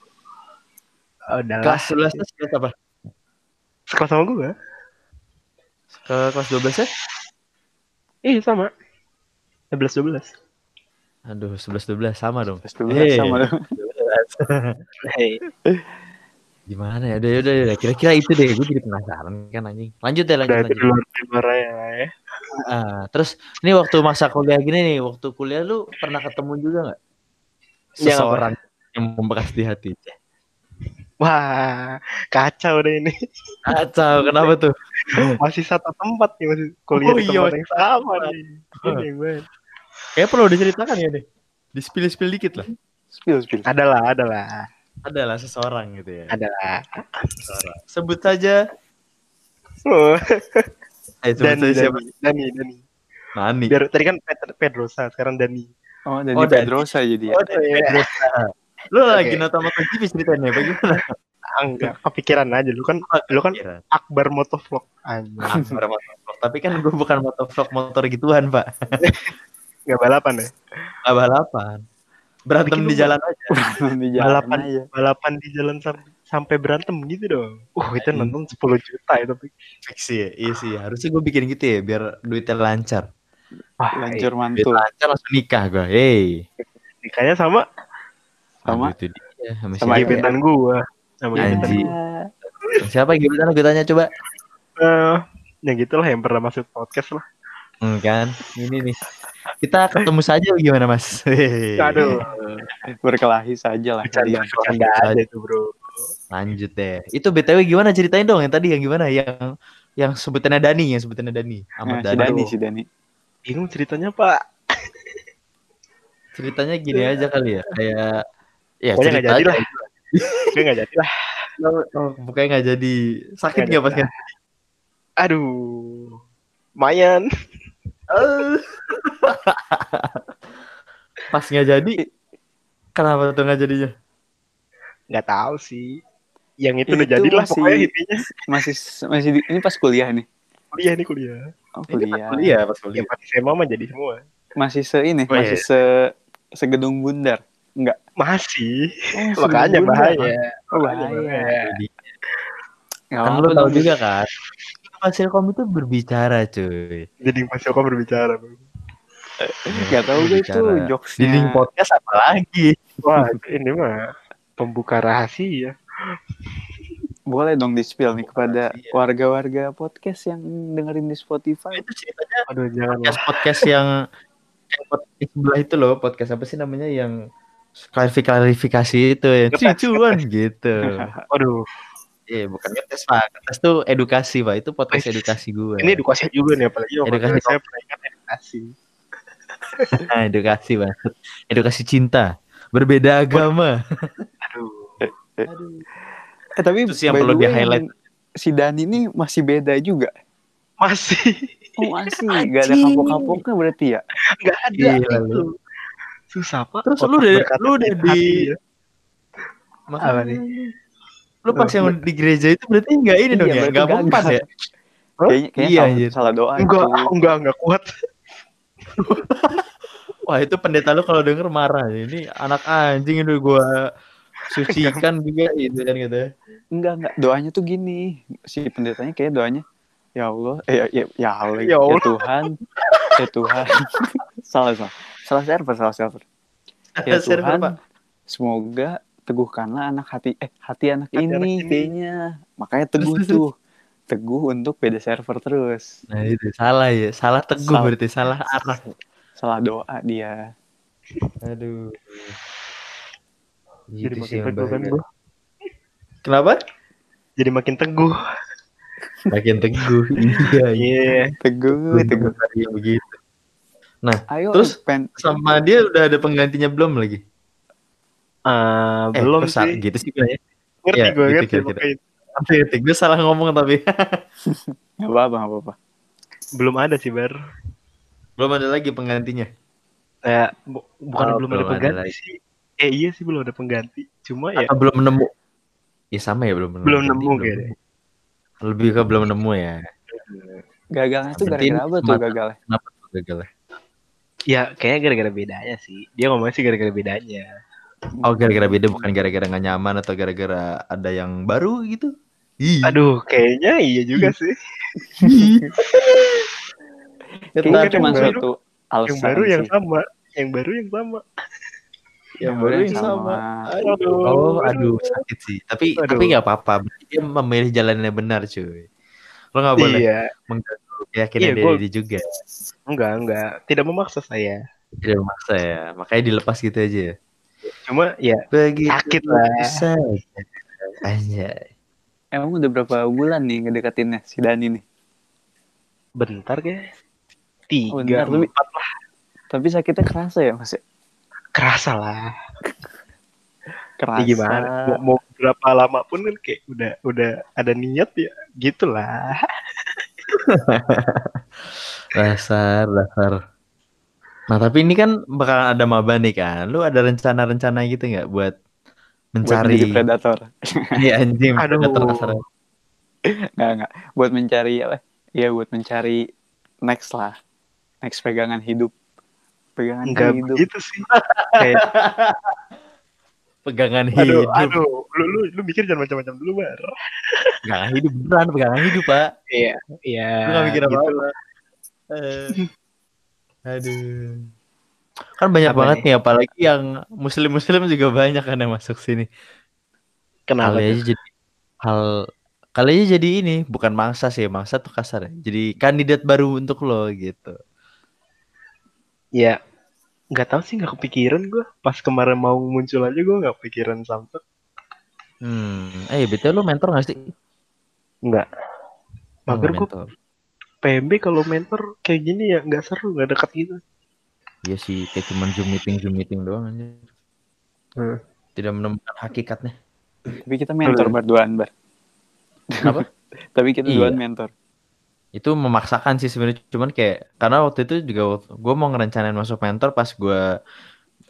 Oh, Udahlah. Kelas 11 nya sekelas sama gue. Ke kelas 12 ya? Iya sama. 11 12. Aduh, 11 12 sama dong. Terus dulu Hey. sama lu. Hey. Gimana ya? Udah, udah, udah. Kira-kira itu deh. Gue jadi penasaran kan anjing. Lanjut deh, lanjut, lanjut. di luar luar lah ya. Ah, terus ini waktu masa kuliah gini nih, waktu kuliah lu pernah ketemu juga nggak Yang apa? seseorang yang membekas di hati? Wah, kacau deh ini. Kacau, kenapa tuh? Masih satu tempat nih, masih kuliah Oh di iya, tempat yang sama nih. Ini gue. Kayak perlu diceritakan ya deh. Di spill spill dikit lah. Spill, spill. Adalah, adalah, Adalah seseorang gitu ya. adalah. Seseorang. Sebut saja. Oh, Eh, sebut Dani, saja siapa? Dani, Dani, Dani. Nani. Biar tadi kan Pedrosa, sekarang Dani. Oh, dari Oh, Pedrosa jadi ya. Oh, Dani Pedrosa. Lu lagi Oke. nonton MotoGP ceritanya bagaimana? Enggak, kepikiran aja. Lu kan, lu kan Kira. Akbar Motovlog. Anjing. Akbar motovlog. Tapi kan gue bukan motovlog motor gituan, Pak. Enggak balapan ya? Gak balapan. Berantem Bikin di lu- jalan aja. di jalan Balapan. aja. Balapan di jalan sam- sampai berantem gitu dong. Uh, itu Anjing. nonton 10 juta itu. Fiksi ya? Iya sih. Harusnya gue bikin gitu ya, biar duitnya lancar. Wah, Lancur Duit mantul. lancar langsung nikah gue. Hey. nikahnya sama Sama? Aduh, itu dia. Sama, Sama siapa? gebetan gua. Sama gebetan. Siapa gebetan gue tanya coba. Eh, ya gitulah yang pernah masuk podcast lah. Hmm, kan? Ini nih. Kita ketemu saja gimana, Mas? Aduh, Berkelahi saja lah kalian. bercanda aja itu bro. Lanjut deh. Itu BTW gimana ceritain dong yang tadi yang gimana? Yang yang sebutannya Dani, yang sebutannya Dani. Nah, Ahmad si Dani. Dani, si Dani. Bingung ceritanya pak. Ceritanya gini aja kali ya. Kayak ya Pokoknya nggak jadi lah. Gue nggak jadi lah. Oh, Pokoknya nggak jadi. Sakit Nggak pas kan? Aduh, Mayan. Pas nggak jadi. Kenapa tuh nggak jadinya? Nggak tahu sih. Yang itu, Itu udah jadi lah masih- pokoknya intinya. Masih masih di- ini pas kuliah nih. kuliah nih kuliah. Oh, Ini pas kuliah. kuliah, pas Ya kuliah. pas SMA mah jadi semua. Masih se ini, Oh, iya. masih se segedung bundar. Enggak. Masih. Oh, Makanya bahaya. Oh, Makanya bahaya. Jadi, Nggak kan apa-apa lu tahu juga kan. Fasilkom itu berbicara, cuy. Jadi Mas Yoko berbicara. Bang. Nggak tahu gue itu Berbicara. jokesnya. Di link podcast apa lagi? Wah, ini mah pembuka rahasia. Boleh dong di-spill nih kepada warga-warga podcast yang dengerin di Spotify. Itu ceritanya Aduh, jangan podcast podcast yang yang podcast sebelah itu loh podcast apa sih namanya yang klarifikasi itu ya. Cuan gitu. Aduh, iya bukan ngetes pak. Ngetes tuh edukasi pak. Itu podcast Wih, edukasi gue ini edukasi juga nih apalagi Edukasi. saya pernah ingat edukasi. nah, edukasi pak. Edukasi cinta. Berbeda agama. Aduh, Eh tapi Itu sih yang perlu di-highlight. yang Si Dani ini masih beda juga. masih. Oh masih, gak ada Anjing. kapok-kapoknya berarti ya? nggak ada Iya, itu. Susah pak. Terus lu udah- lu udah di- ya. Makanya Apa nih? lu pas yang di gereja itu berarti nggak ini dong Iya, ya berarti nggak gagal. mempan ya Kayaknya, kayaknya Iya, salah, anjir. salah doa Enggak, itu. enggak, enggak kuat. wah itu pendeta lu kalau denger marah ini anak anjing itu gua sucikan juga gitu kan gitu Enggak, enggak. Doanya tuh gini. Si pendetanya kayak doanya, ya Allah, eh, ya, ya, ya Allah, Ya ya, Allah. Tuhan, ya Tuhan. salah, salah. Salah server, salah server. Ya Server, Tuhan, Pak. semoga teguhkanlah anak hati, eh hati anak Hati ini kayaknya. Makanya teguh Terus, terus, tuh. Teguh untuk beda server terus. nah itu salah ya salah teguh Salah. berarti salah arah Salah doa dia. aduh Jadi Gitu makin sih yang teguh kan gua. kenapa Jadi makin teguh. makin teguh iya iya. Teguh, teguh. Iya, begitu Ayo, Terus, pen, sama dia udah ada penggantinya belum lagi Ah, eh belum sih. gitu sih kayaknya Ngerti Ya, gue gitu ngerti pokoknya. Ngerti, gue salah ngomong tapi Gak apa-apa, gak apa-apa. Belum ada sih, Bar. belum ada lagi penggantinya Eh, bu- bukan Oh, belum, belum ada ada pengganti lagi. sih. Eh iya sih belum ada pengganti. Cuma ya atau belum nemu ya sama ya belum belum Jadi nemu kayaknya. lebih ke belum nemu ya Gagalnya tuh gara-gara apa tuh gagalnya? kenapa tuh gagalnya Ya kayaknya gara-gara bedanya sih. Dia ngomongnya sih gara-gara bedanya. oh gara-gara beda bukan gara-gara nggak nyaman atau gara-gara ada yang baru gitu Ih, Aduh, kayaknya iya juga sih. Kayaknya Yang cuma suatu alasan yang baru yang sih. sama. Yang baru yang sama. yang baru yang sama. Aduh. Oh, aduh sakit sih. Tapi Aduh. tapi nggak apa-apa. Dia memilih jalan yang benar, cuy. Lo nggak boleh Iya. mengganggu keyakinan Iya, diri gua- dia juga. Enggak, enggak. Tidak memaksa saya. Tidak memaksa ya. Makanya dilepas gitu aja. ya. Cuma ya Begitu Sakit lah. Anjay. Emang udah berapa bulan nih ngedeketinnya si Dani nih? bentar ya. Oh, Tiga, bentar, tapi- empat lah. Tapi sakitnya kerasa ya mas? Kerasa lah. Kerasa. Ya gimana? Mau, mau berapa lama pun kan kayak udah udah ada niat ya. Gitulah. Dasar, dasar. Nah, tapi ini kan bakalan ada maba nih kan. Lu ada rencana-rencana gitu nggak buat Buat mencari menjadi predator. Iya anjing Aduh. predator kasar. Nggak, nggak. Buat mencari apa? Iya, buat mencari next lah. Next pegangan hidup. Pegangan Enggak hidup. begitu sih. kayak Pegangan aduh, hidup. aduh, lu lu lu mikir jangan macam-macam dulu, Bar. Pegangan hidup beneran pegangan hidup, Pak. Iya, iya. Lu gak mikir gitu. apa-apa. Eh. Aduh. Kan banyak Apa banget nih? nih apalagi yang muslim-muslim juga banyak kan yang masuk sini. Kenapa? Kali aja jadi hal kali aja jadi ini bukan mangsa sih, mangsa tuh kasar ya. Jadi kandidat baru untuk lo gitu. Ya, nggak tahu sih nggak kepikiran gue. Pas kemarin mau muncul aja gue nggak kepikiran sampai. Hmm, eh betul lo mentor gak sih? Nggak. Oh, Mager gue. PMB kalau mentor kayak gini ya nggak seru, nggak dekat gitu. Iya sih, kayak cuman zoom meeting, zoom meeting doang aja. Hmm. Tidak menemukan hakikatnya. Tapi kita mentor berduaan, Bar. Kenapa? Tapi kita Iya. duaan mentor. Itu memaksakan sih sebenarnya cuman kayak karena waktu itu juga gue mau ngerencanain masuk mentor pas gue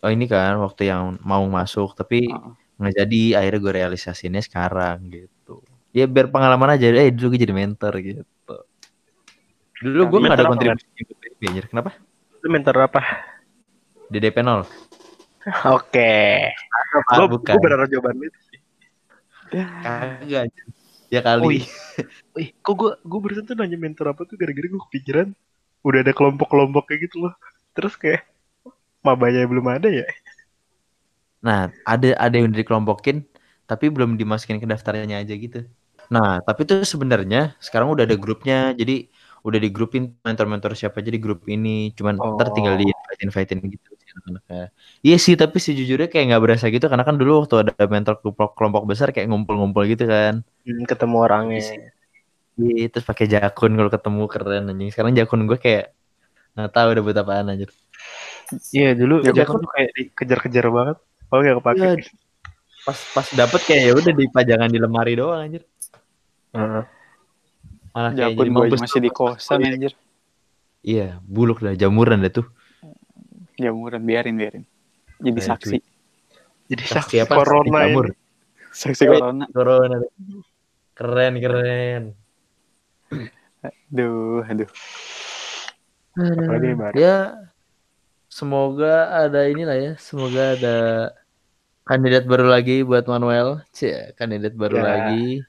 oh ini kan waktu yang mau masuk tapi Heeh. nggak jadi akhirnya gue realisasinya sekarang gitu ya biar pengalaman aja eh dulu gue jadi mentor gitu Dulu gue nggak ada kontribusi anjir. Kenapa? Lu mentor apa? Di DP 0. Oke. Ah, Gue bukan. gue berharap jawaban lu itu sih. Kagak. Ya kali. Wih. Wih, kok gue gue barusan tuh nanya mentor apa tuh gara-gara gue kepikiran udah ada kelompok-kelompok kayak gitu loh. Terus kayak mabanya belum ada ya. Nah, ada ada yang dikelompokin tapi belum dimasukin ke daftarnya aja gitu. Nah, tapi tuh sebenarnya sekarang udah ada grupnya. Jadi udah di grupin mentor-mentor siapa aja di grup ini. Cuman ntar tinggal Oh. di invite-invitein gitu anak-anaknya. Iya sih, tapi sejujurnya kayak nggak berasa gitu karena kan dulu waktu ada mentor kelompok, kelompok besar kayak ngumpul-ngumpul gitu kan. Hmm, ketemu orangnya. Iya, terus pakai jakun kalau ketemu keren anjing. Sekarang jakun gue kayak nggak tahu udah buat apaan anjir. Iya dulu Ya, Jakun tuh kayak dikejar-kejar banget. Oh gak kepake. Iya. Pas pas dapet kayak ya udah dipajangan di lemari doang anjir. Heeh. Malah kayak Jakun jadi gue mampus masih di kosan anjir. Iya, buluk dah jamuran dah tuh. Jamuran biarin biarin. Jadi Nah, saksi. Jadi Saksi saksi apa? corona Saksi jamur. Saksi corona. Corona. Keren, keren. Aduh, aduh. Apalagi? Ya, semoga ada inilah ya. Semoga ada kandidat baru lagi buat Manuel. Cie, kandidat baru Ya. lagi.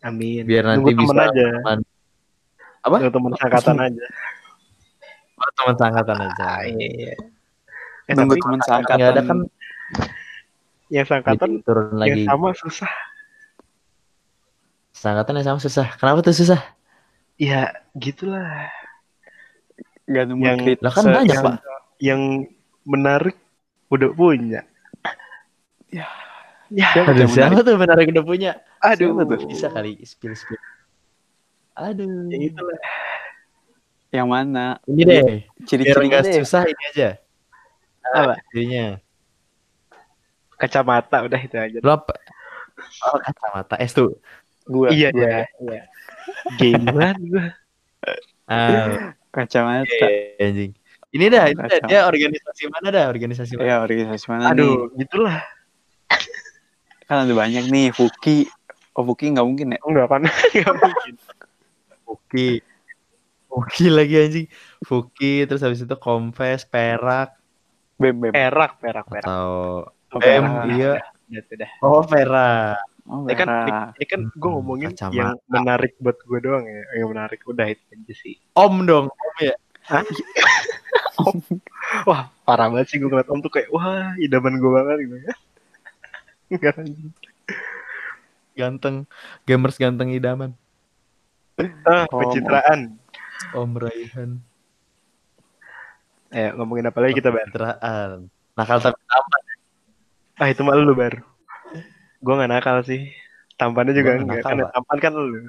Amin. Biar nanti Nunggu bisa aja. teman- Apa? Nunggu temen angkatan aja. Oh, teman seangkatan aja. Iya. Eh, Nunggu tapi teman Nggak seangkatan. ada kan yang seangkatan turun yang lagi. sama susah. Seangkatan yang sama susah. Kenapa tuh susah? Ya gitulah. Gak nemu Yang-. Lah kan banyak, yang, Pak. Yang menarik udah punya. Ya. Ya. Siapa Aduh, yang siapa menarik? tuh menarik udah punya? Aduh. Siapa tuh? Bisa kali spill spill. Aduh. Ya itulah. Yang mana? Ini deh. Nggak deh. susah ini aja. Apa? Jadinya. Kacamata udah itu aja. Lo apa? Oh, kacamata S tuh. Gua. iya gua. ya. Iya. Gamean gua. Ah, Kacamata. oke, anjing. Ini dah, ini dah. Dia organisasi mana dah? Organisasi mana? Ya organisasi mana nih? Aduh, gitulah. Kan ada banyak nih. Fuki. Oh Fuki nggak mungkin ya? Enggak kan? Enggak mungkin. Fuki. Fuki lagi anjing. Fuki, terus habis itu Confess, Perak, Bem bem. Perak, perak, perak. atau Oh, Em, Perak. iya. Udah, udah. Oh, Perak. Oh, Ini kan, ini, kan gue Hmm, ngomongin kacamata. yang menarik buat gue doang ya. Yang menarik udah itu aja sih. Om dong. Om ya. Wah, parah banget sih gue ngeliat Om tuh kayak, wah, idaman gue banget gitu ya. Ganteng. Gamers ganteng idaman. Ah, Om, pencitraan. Om Raihan. Eh, ngomongin apa lagi kita, Bar? Pencitraan. Nakal tapi tamat. Ah, itu mah lu, Bar. Gue gak nakal sih. Tampannya juga Gua nggak enggak. nakal, Kan tampan kan lu.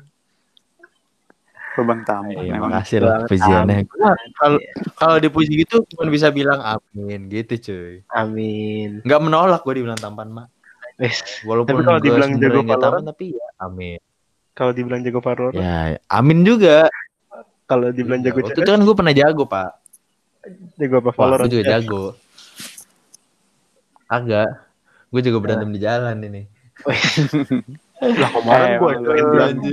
Lubang tamu. Iya, Memang. makasih lah pujiannya. Gua Kalau kalau dipuji gitu cuma bisa bilang amin gitu cuy. Amin. Nggak menolak gue dibilang tampan mah. Wes, Walaupun Tapi kalau gua dibilang jago tampan Valorant? tapi ya amin. kalau dibilang jago Valorant, Ya amin juga. kalau dibilang Iya, jago Waktu itu kan gue pernah jago pak. Jago apa Valorant? gue juga Ya. jago. Agak. Gue juga berantem di jalan ini. Lah kemarin Eh, gue anjing. berantem.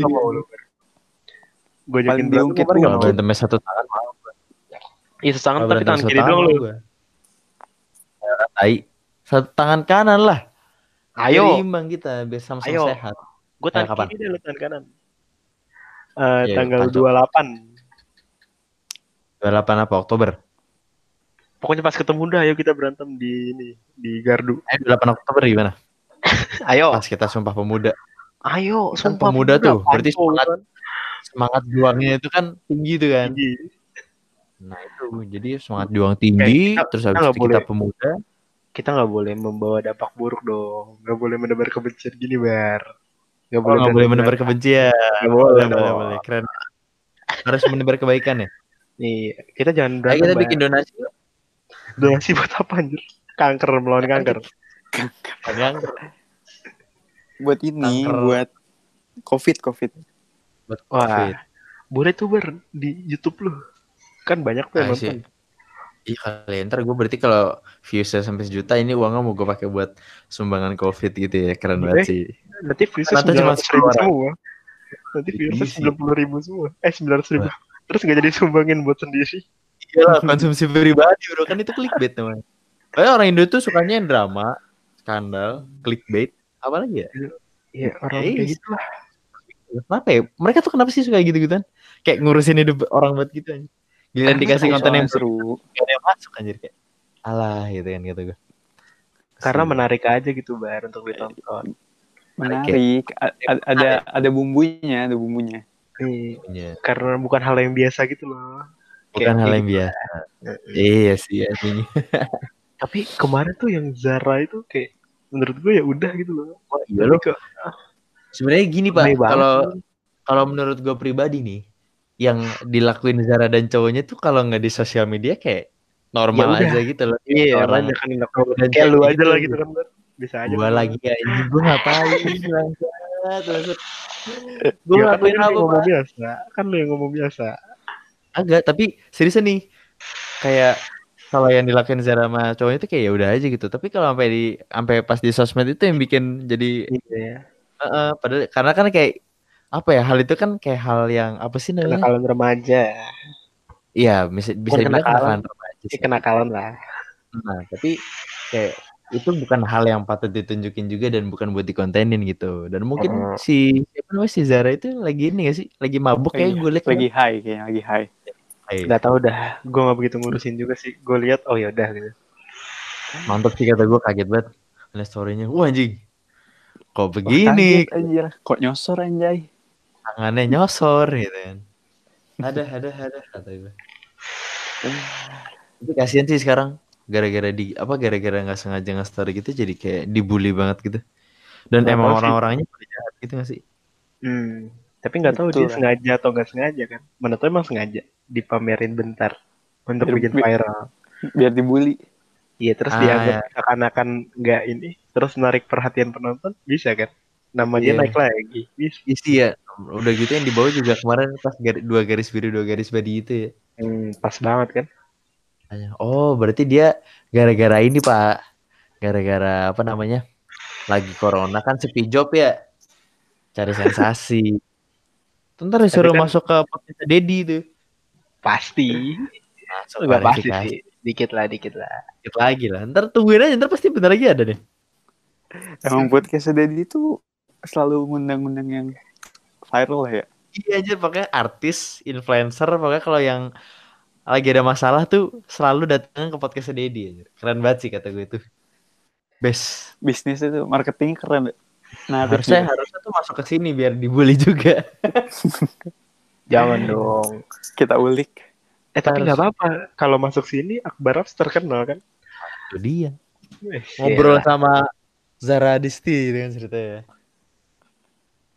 Gue berantem diungkit kemarin lu. gak Kalau mau. berantemnya satu tangan mau. Iya sesangan Kalau tapi tangan satu kiri tangan doang lu. gue. Tai. Satu tangan kanan lah. Ayo, imbang kita biar sama-sama sehat. gue tangan Eh, kapan? kiri deh lu tangan kanan. Eh, Iya, tanggal pancok. 28. 28 apa Oktober? Pokoknya pas ketemu dah ayo kita berantem di ini di Gardu. Eh 28 Oktober gimana? Ayo, Pas kita sumpah pemuda. ayo, Kan sumpah pemuda tuh, berarti semangat. kan. Semangat juangnya itu kan tinggi tuh kan. Tinggi. Nah itu jadi semangat juang tinggi, kita- terus kita habis nggak itu kita boleh. pemuda. Kita nggak boleh membawa dampak buruk dong. Nggak boleh menebar kebencian gini, Bar. Nggak Oh, boleh berantem. menebar kebencian. Nggak boleh, boleh, boleh, boleh. Keren. Harus menebar kebaikan ya. Nih, kita jangan Ayo berantem. kita Bar. bikin donasi. Donasi buat apa anjir? Kanker melawan kanker. Yang Buat ini, Kanker. buat COVID, COVID. buat Wah, COVID. boleh tuh ber di YouTube lu. Kan banyak tuh yang Ah, sih. nonton. Iya kali ntar gue berarti kalau viewsnya sampai sejuta ini uangnya mau gue pakai buat sumbangan covid gitu ya keren banget Eh, sih. Nanti viewsnya cuma sembilan ratus ribu 10 orang. semua. Nanti viewsnya Isi. sembilan puluh ribu semua. Eh sembilan ratus ribu. Wah. terus nggak jadi sumbangin buat sendiri Iyalah konsumsi pribadi bro kan itu clickbait teman. Kayak orang Indo tuh sukanya yang drama, skandal, clickbait, apa lagi ya? ya orang Iya, kayak gitu lah Kenapa ya? Mereka tuh kenapa sih suka gitu-gituan? Kayak ngurusin hidup orang banget gitu anjir. Giliran dikasih konten yang seru, gak ada yang masuk anjir kayak. Alah gitu kan gitu gue. karena menarik aja gitu bar untuk ditonton Menarik. A- a- ada ada bumbunya, ada bumbunya. Iya, Iya. karena bukan hal yang biasa gitu loh Bukan hal yang gitu. biasa. Iya sih anjing. tapi kemarin tuh yang Zara itu kayak menurut gue ya udah gitu loh Iya lo. Tapi kok Sebenarnya gini Pak, kalau kalau menurut gue pribadi nih, yang dilakuin Zara dan cowoknya tuh kalau nggak di sosial media kayak normal Ya aja gitu loh. iya orang kan dilakukan dan kayak lu aja lah gitu. gitu kan bisa aja Gua kan. lagi anjing gue ngapain bangsat, bangsat. Gue Ya, kan yang apa ngomong biasa kan lu yang ngomong biasa Agak, tapi serius nih kayak kalau yang dilakuin Zara sama cowoknya itu kayak ya udah aja gitu. Tapi kalau sampai di sampai pas di sosmed itu yang bikin jadi iya Heeh, padahal karena kan kayak apa ya hal itu kan kayak hal yang apa sih namanya? kenakalan remaja Iya, bisa bisa dibilang kenakalan. remaja ini sih. kenakalan lah Nah, tapi kayak itu bukan hal yang patut ditunjukin juga dan bukan buat dikontenin gitu. Dan mungkin si siapa namanya si Zara itu lagi ini gak sih? Lagi mabuk kayak gue liat Lagi high kayaknya, lagi high. Hai, nggak tahu dah gue nggak begitu ngurusin juga sih gue lihat oh ya udah gitu mantap sih kata gue kaget banget. Lihat story-nya. Wah anjing. Kok begini? kaget, anjir. Kok nyosor anjay? Tangannya nyosor gitu kan. Ada, ada, ada kata gue. Tapi kasihan sih sekarang gara-gara di apa gara-gara nggak sengaja nge-story gitu jadi kayak dibully banget gitu. Dan Nggak emang orang-orangnya jahat gitu gak sih? hmm. Tapi nggak tahu dia sengaja atau nggak sengaja kan mana tahu emang sengaja dipamerin bentar untuk Biar- bikin bi- viral Biar dibully. iya terus Ah, dianggap ya. seakan-akan nggak ini terus narik perhatian penonton bisa kan nama dia Iya. naik lagi bisa Isi ya. Udah gitu yang di bawah juga kemarin pas gar- dua garis biru dua garis badi itu ya. hmm, pas banget kan Oh, berarti dia gara-gara ini, Pak. Gara-gara apa namanya? Lagi corona kan sepi job ya. Cari sensasi. Ntar disuruh kan- masuk ke podcast Dedi tuh. pasti Masuk nggak pasti sih dikit lah dikit lah Dikit lagi lah. Ntar tungguin aja, ntar pasti bentar lagi ada deh. Emang podcast Dedi itu selalu ngundang-ngundang yang viral ya. Iya aja pokoknya artis, influencer, pokoknya kalau yang lagi ada masalah tuh selalu datang ke podcast Dedi aja. Keren banget sih kata gue itu. Best. Bisnis itu marketing keren. Nah, harusnya harusnya tuh masuk ke sini biar dibully juga. jangan dong kita ulik. eh tapi nggak apa-apa kalau masuk sini Akbar Raps terkenal kan Itu dia. Eh, Ngobrol iya. sama Zara Disti dengan ceritanya.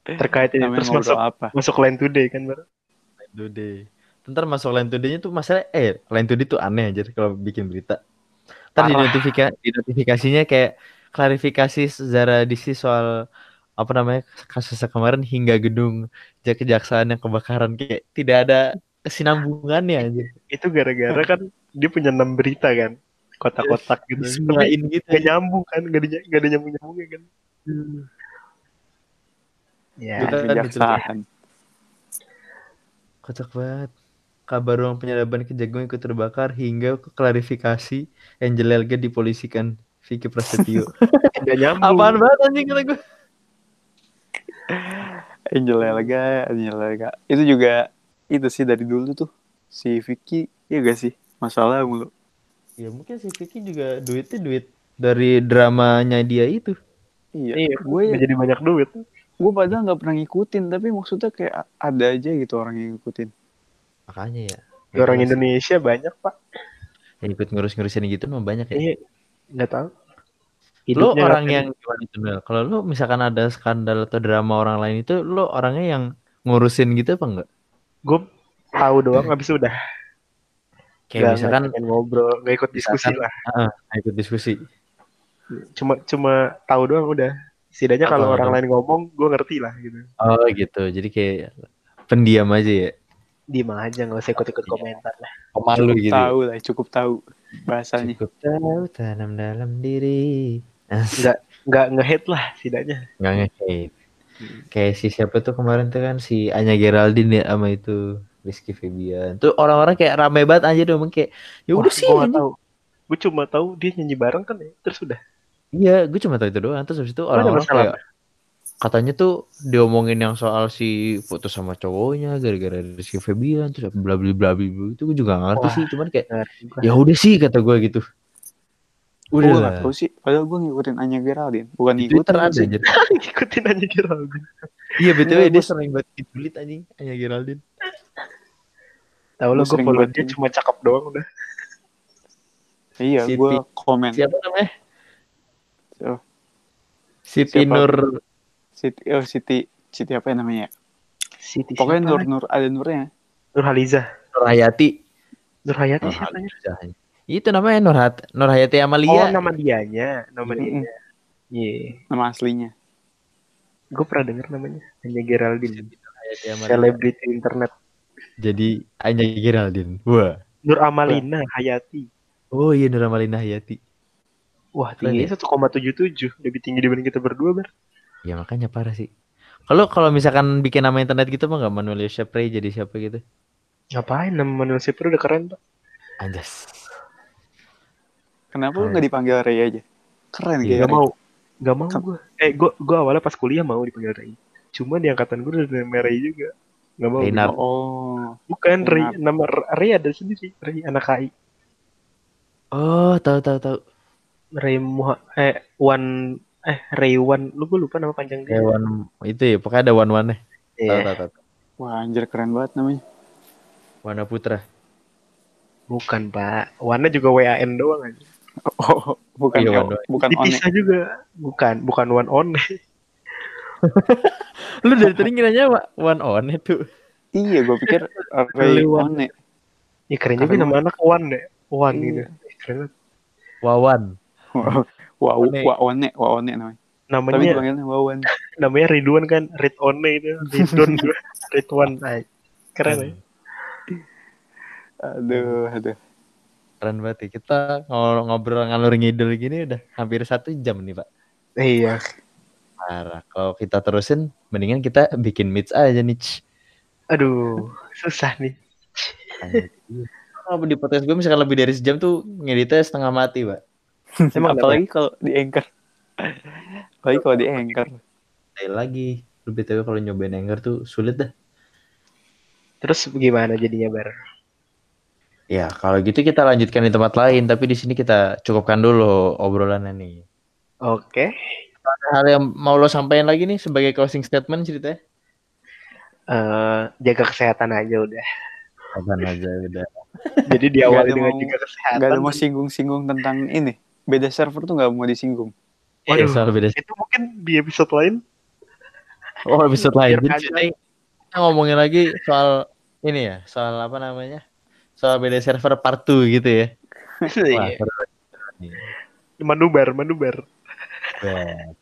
terkait ini terus masuk apa? masuk line today kan Bar? Line Today. Ntar masuk Line Today-nya tuh masalah eh Line Today tuh aneh aja kalau bikin berita. Ntar di Parah. notifika, di notifikasinya kayak klarifikasi Zara Disti soal apa namanya kasusnya kemarin hingga gedung jak- kejaksaan yang kebakaran kayak tidak ada kesinambungannya aja. itu gara-gara kan dia punya enam berita kan kotak-kotak gitu tapi Disemain gitu. nggak nyambung kan nggak ada nggak ada nyambung nyambungnya kan ya Kita- kan Kejaksaan. Kocak banget. Kabar ruang penyadapan kejagung ikut terbakar hingga klarifikasi Angel Elga dipolisikan Vicky Prasetyo. nggak nyambung Apaan banget anjing kata gue. Angel Elga, Angel Elga. Itu juga itu sih dari dulu tuh si Vicky, iya gak sih? Masalah mulu. Ya mungkin si Vicky juga duitnya duit dari dramanya dia itu. Iya. iya Gue nggak jadi banyak duit gue padahal nggak pernah ngikutin, tapi maksudnya kayak ada aja gitu orang yang ngikutin. Makanya ya. orang Indonesia banyak pak yang ikut ngurus-ngurusin gitu mah banyak ya. iya nggak tahu Lo Hidupnya orang nggak- yang gimana itu? Kalau lo misalkan ada skandal atau drama orang lain itu lo orangnya yang ngurusin gitu apa enggak? gue tahu doang habis udah Kayak misalkan ngobrol nggak ikut diskusi misalkan- lah ah, ikut diskusi. cuma cuma tahu doang udah setidaknya kalau orang lain ngomong gue ngerti lah gitu Oh gitu. Jadi kayak pendiam aja ya. diem aja nggak usah ikut-ikut Iya. komentar lah Pemalu cukup gitu. tahu lah, cukup tahu bahasanya. Cukup tahu tanam dalam diri. nggak nggak nge-hate lah setidaknya Nggak nge-hate. Kayak si siapa tuh kemarin tuh kan si Anya Geraldine ya sama itu Rizky Febian. Tuh orang-orang kayak rame banget aja dong kayak ya udah sih. anjing. tahu. Gue cuma tahu dia nyanyi bareng kan ya. Terus udah. Iya, gue cuma tahu itu doang. Terus habis itu orang-orang kayak katanya tuh diomongin yang soal si putus sama cowoknya gara-gara Rizky Febian terus bla bla bla bla itu gue juga nggak ngerti Wah. sih cuman kayak ya udah sih kata gue gitu Gue udah gak lah tahu sih. Padahal gue ngikutin Anya Geraldine. Bukan di Twitter ngikutin ada sih. anjir Ikutin aja Geraldine. iya betul Enggak, dia gua- sering banget ditulit anjing Anya Geraldine Tahu lo gue follow banget dia cuma cakep doang udah. Iya, gue komen. siapa namanya Oh. Siti Siapa? Nur Siti, oh Siti, Siti apa ya namanya? Siti Pokoknya Nur? Nur ada Nurnya. Nur Haliza. Nur Hayati Nur Hayati Nur siapa ya? Itu namanya Nur, Hat Nur Hayati Oh Amalia nama dianya, nama Mm-mm. dianya. Iya, Nama aslinya. gue pernah denger namanya. Hanya Geraldine. Amalia Selebriti internet. jadi Anya Geraldine wah Nur Amalina Hayati. oh iya Nur Amalina Hayati Wah, Keren tingginya 1,77. Lebih tinggi dibanding kita berdua, Ber. Ya makanya parah sih. Kalau kalau misalkan bikin nama internet gitu mah nggak Manuel Shepre jadi siapa gitu? Ngapain nama Manuel Sipro udah keren, Pak. Anjas. Kenapa lu nggak dipanggil Ray aja? Keren Iya, kayak Gak mau. Gak mau gue. Eh, gue gue awalnya pas kuliah mau dipanggil Ray. Cuma di angkatan gue udah nama Ray juga. Gak mau. Reynar. Oh, Bukan Ray. Nama Ray ada sendiri. Ray anak KI. Oh tahu tahu tahu. Ray Muha eh Wan eh Ray Wan. Lu gue lupa nama panjang dia. Hewan itu ya pokoknya ada one one nya. Tahu Iya. tahu tahu. wah anjir keren banget namanya. Wana Putra. Bukan, Pak. Wannya juga WAN doang aja. Oh, bukan Iya, Eo- Wando. bukan One. Dipisah juga. Bukan, bukan One On. Lu dari tadi ngiranya one on itu. Iya, gue pikir Ray One. ya keren juga nama anak One deh. One Iya. gitu. Keren banget. Wawan. One, wah One namanya. Tapi Namanya dipanggilnya Wawan. namanya Ridwan kan Ridwan itu Ridwan juga Ridwan keren ya Aduh, aduh. Keren banget ya. Kita ngobrol, ngobrol ngalur ngidul gini udah hampir satu jam nih pak. iya Parah. Kalau kita terusin, mendingan kita bikin meets aja nih. Aduh susah nih Kalau di podcast gue misalkan lebih dari sejam tuh ngeditnya setengah mati, Pak. emang Apalagi kalau di Anchor. Apalagi kalau di Anchor. Lagi, lu BTW kalau nyobain Anchor tuh sulit dah. terus gimana jadinya bar Ya, kalau gitu kita lanjutkan di tempat lain, tapi di sini kita cukupkan dulu obrolannya nih. oke Ada hal yang mau lo sampaikan lagi nih sebagai closing statement ceritanya? Eh, jaga kesehatan aja udah Kapan aja udah. jadi diawali dengan mau- jaga kesehatan Gak ada mau singgung-singgung tentang ini. Beda server tuh gak mau disinggung. Waduh, Waduh, beda. itu mungkin di episode lain Oh, episode lain. Jadi kita ngomongin lagi soal ini ya, soal apa namanya? Soal beda server part 2 gitu ya. Wah, Iya. seru nih. manubar manubar Bet.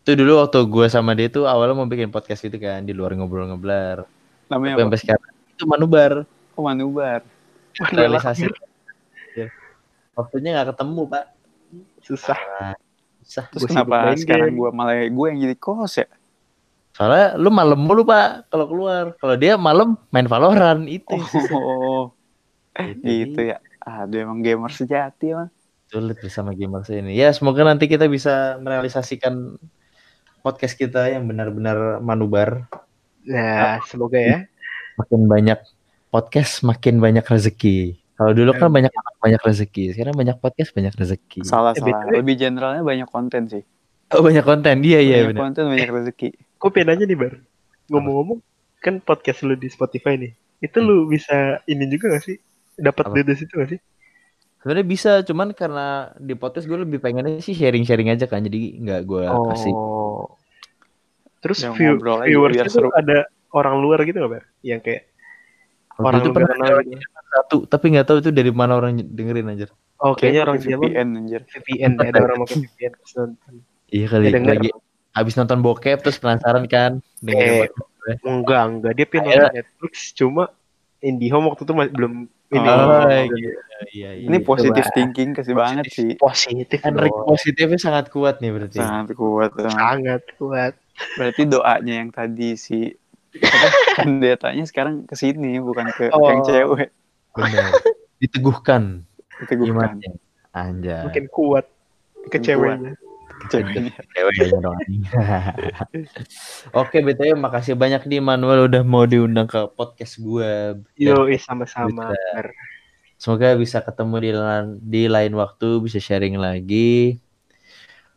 Itu dulu waktu gue sama dia tuh awalnya mau bikin podcast gitu kan di luar ngobrol ngeblar. Namanya Tapi apa? sampai sekarang itu manubar Oh, Manubar. realisasi. Ya. Waktunya nggak ketemu pak. susah Susah. Terus Gua kenapa sekarang gue malah gue yang jadi kos ya? Soalnya lu malam mulu pak kalau keluar. Kalau dia malam main Valorant itu. Oh, Gitu. gitu ya. Aduh emang gamer sejati emang. Sulit bersama gamers ini. Ya semoga nanti kita bisa merealisasikan podcast kita yang benar-benar manubar. nah semoga ya Makin banyak podcast, makin banyak rezeki. Kalau dulu kan banyak banyak rezeki, sekarang banyak podcast banyak rezeki. Salah Eh, salah. Lebih generalnya banyak konten sih. Oh banyak konten, iya iya banyak konten banyak rezeki. Kok bedanya nih bar ngomong-ngomong kan podcast lu di Spotify nih itu lu bisa ini juga gak sih dapat Apa? duit dari situ gak sih Sebenarnya bisa, cuman karena di podcast gue lebih pengennya sih sharing-sharing aja kan, jadi nggak gue kasih. Oh. Terus Yang view, viewers itu seru. ada orang luar gitu gak, Bar? Yang kayak Waktu orang itu pernah gitu. satu, tapi nggak tahu itu dari mana orang dengerin aja. Oh, kayaknya orang VPN anjir. VPN ada orang pakai VPN nonton. Iya kali, Ya, denger. lagi habis nonton bokep terus penasaran kan Eh. Enggak, enggak. Dia nonton Netflix, cuma IndiHome waktu itu masih belum ini. Oh, iya, iya, iya. Ini positif Coba. thinking kasih banget sih. Positif Henrik dong. positifnya sangat kuat nih berarti. Sangat kuat. Sangat kuat. Berarti doanya yang tadi si pendetanya sekarang ke sini bukan ke Oh. yang cewek. Benar. Diteguhkan Itu bukan imannya. Anjay. Makin kuat ke ceweknya. Ke ceweknya. Dong. Oke, BTW makasih banyak nih Manuel udah mau diundang ke podcast gue. Yo, sama-sama. Semoga bisa ketemu di lain, di lain waktu, bisa sharing lagi.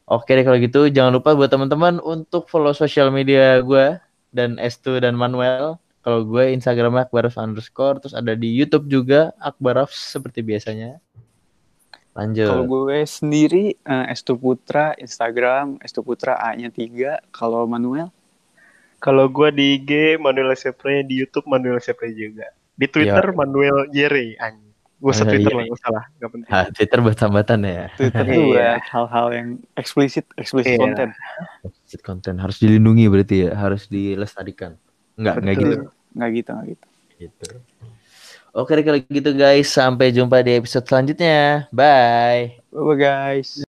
Oke deh kalau gitu, jangan lupa buat teman-teman untuk follow sosial media gue dan Estu dan Manuel. Kalau gue Instagramnya Akbarov underscore, terus ada di YouTube juga Akbarov seperti biasanya. Lanjut. Kalau gue sendiri eh, Estu Putra Instagram Estu Putra A-nya 3. Kalau Manuel Kalau gua di IG Manuel Sepre, di YouTube Manuel Sepre juga. Di Twitter Manuel Jere. Anjing. Gua usah Manuel Twitter Jere. lah, gak salah. Gak penting. Ah, Twitter buat tambatan ya. Twitter Iya. buat hal-hal yang eksplisit eksplisit Iya. konten. Exit konten harus dilindungi berarti ya, harus dilestarikan. Enggak, enggak gitu. Nggak gitu nggak gitu. gitu. Oke kalau gitu guys, sampai jumpa di episode selanjutnya. Bye. Bye guys.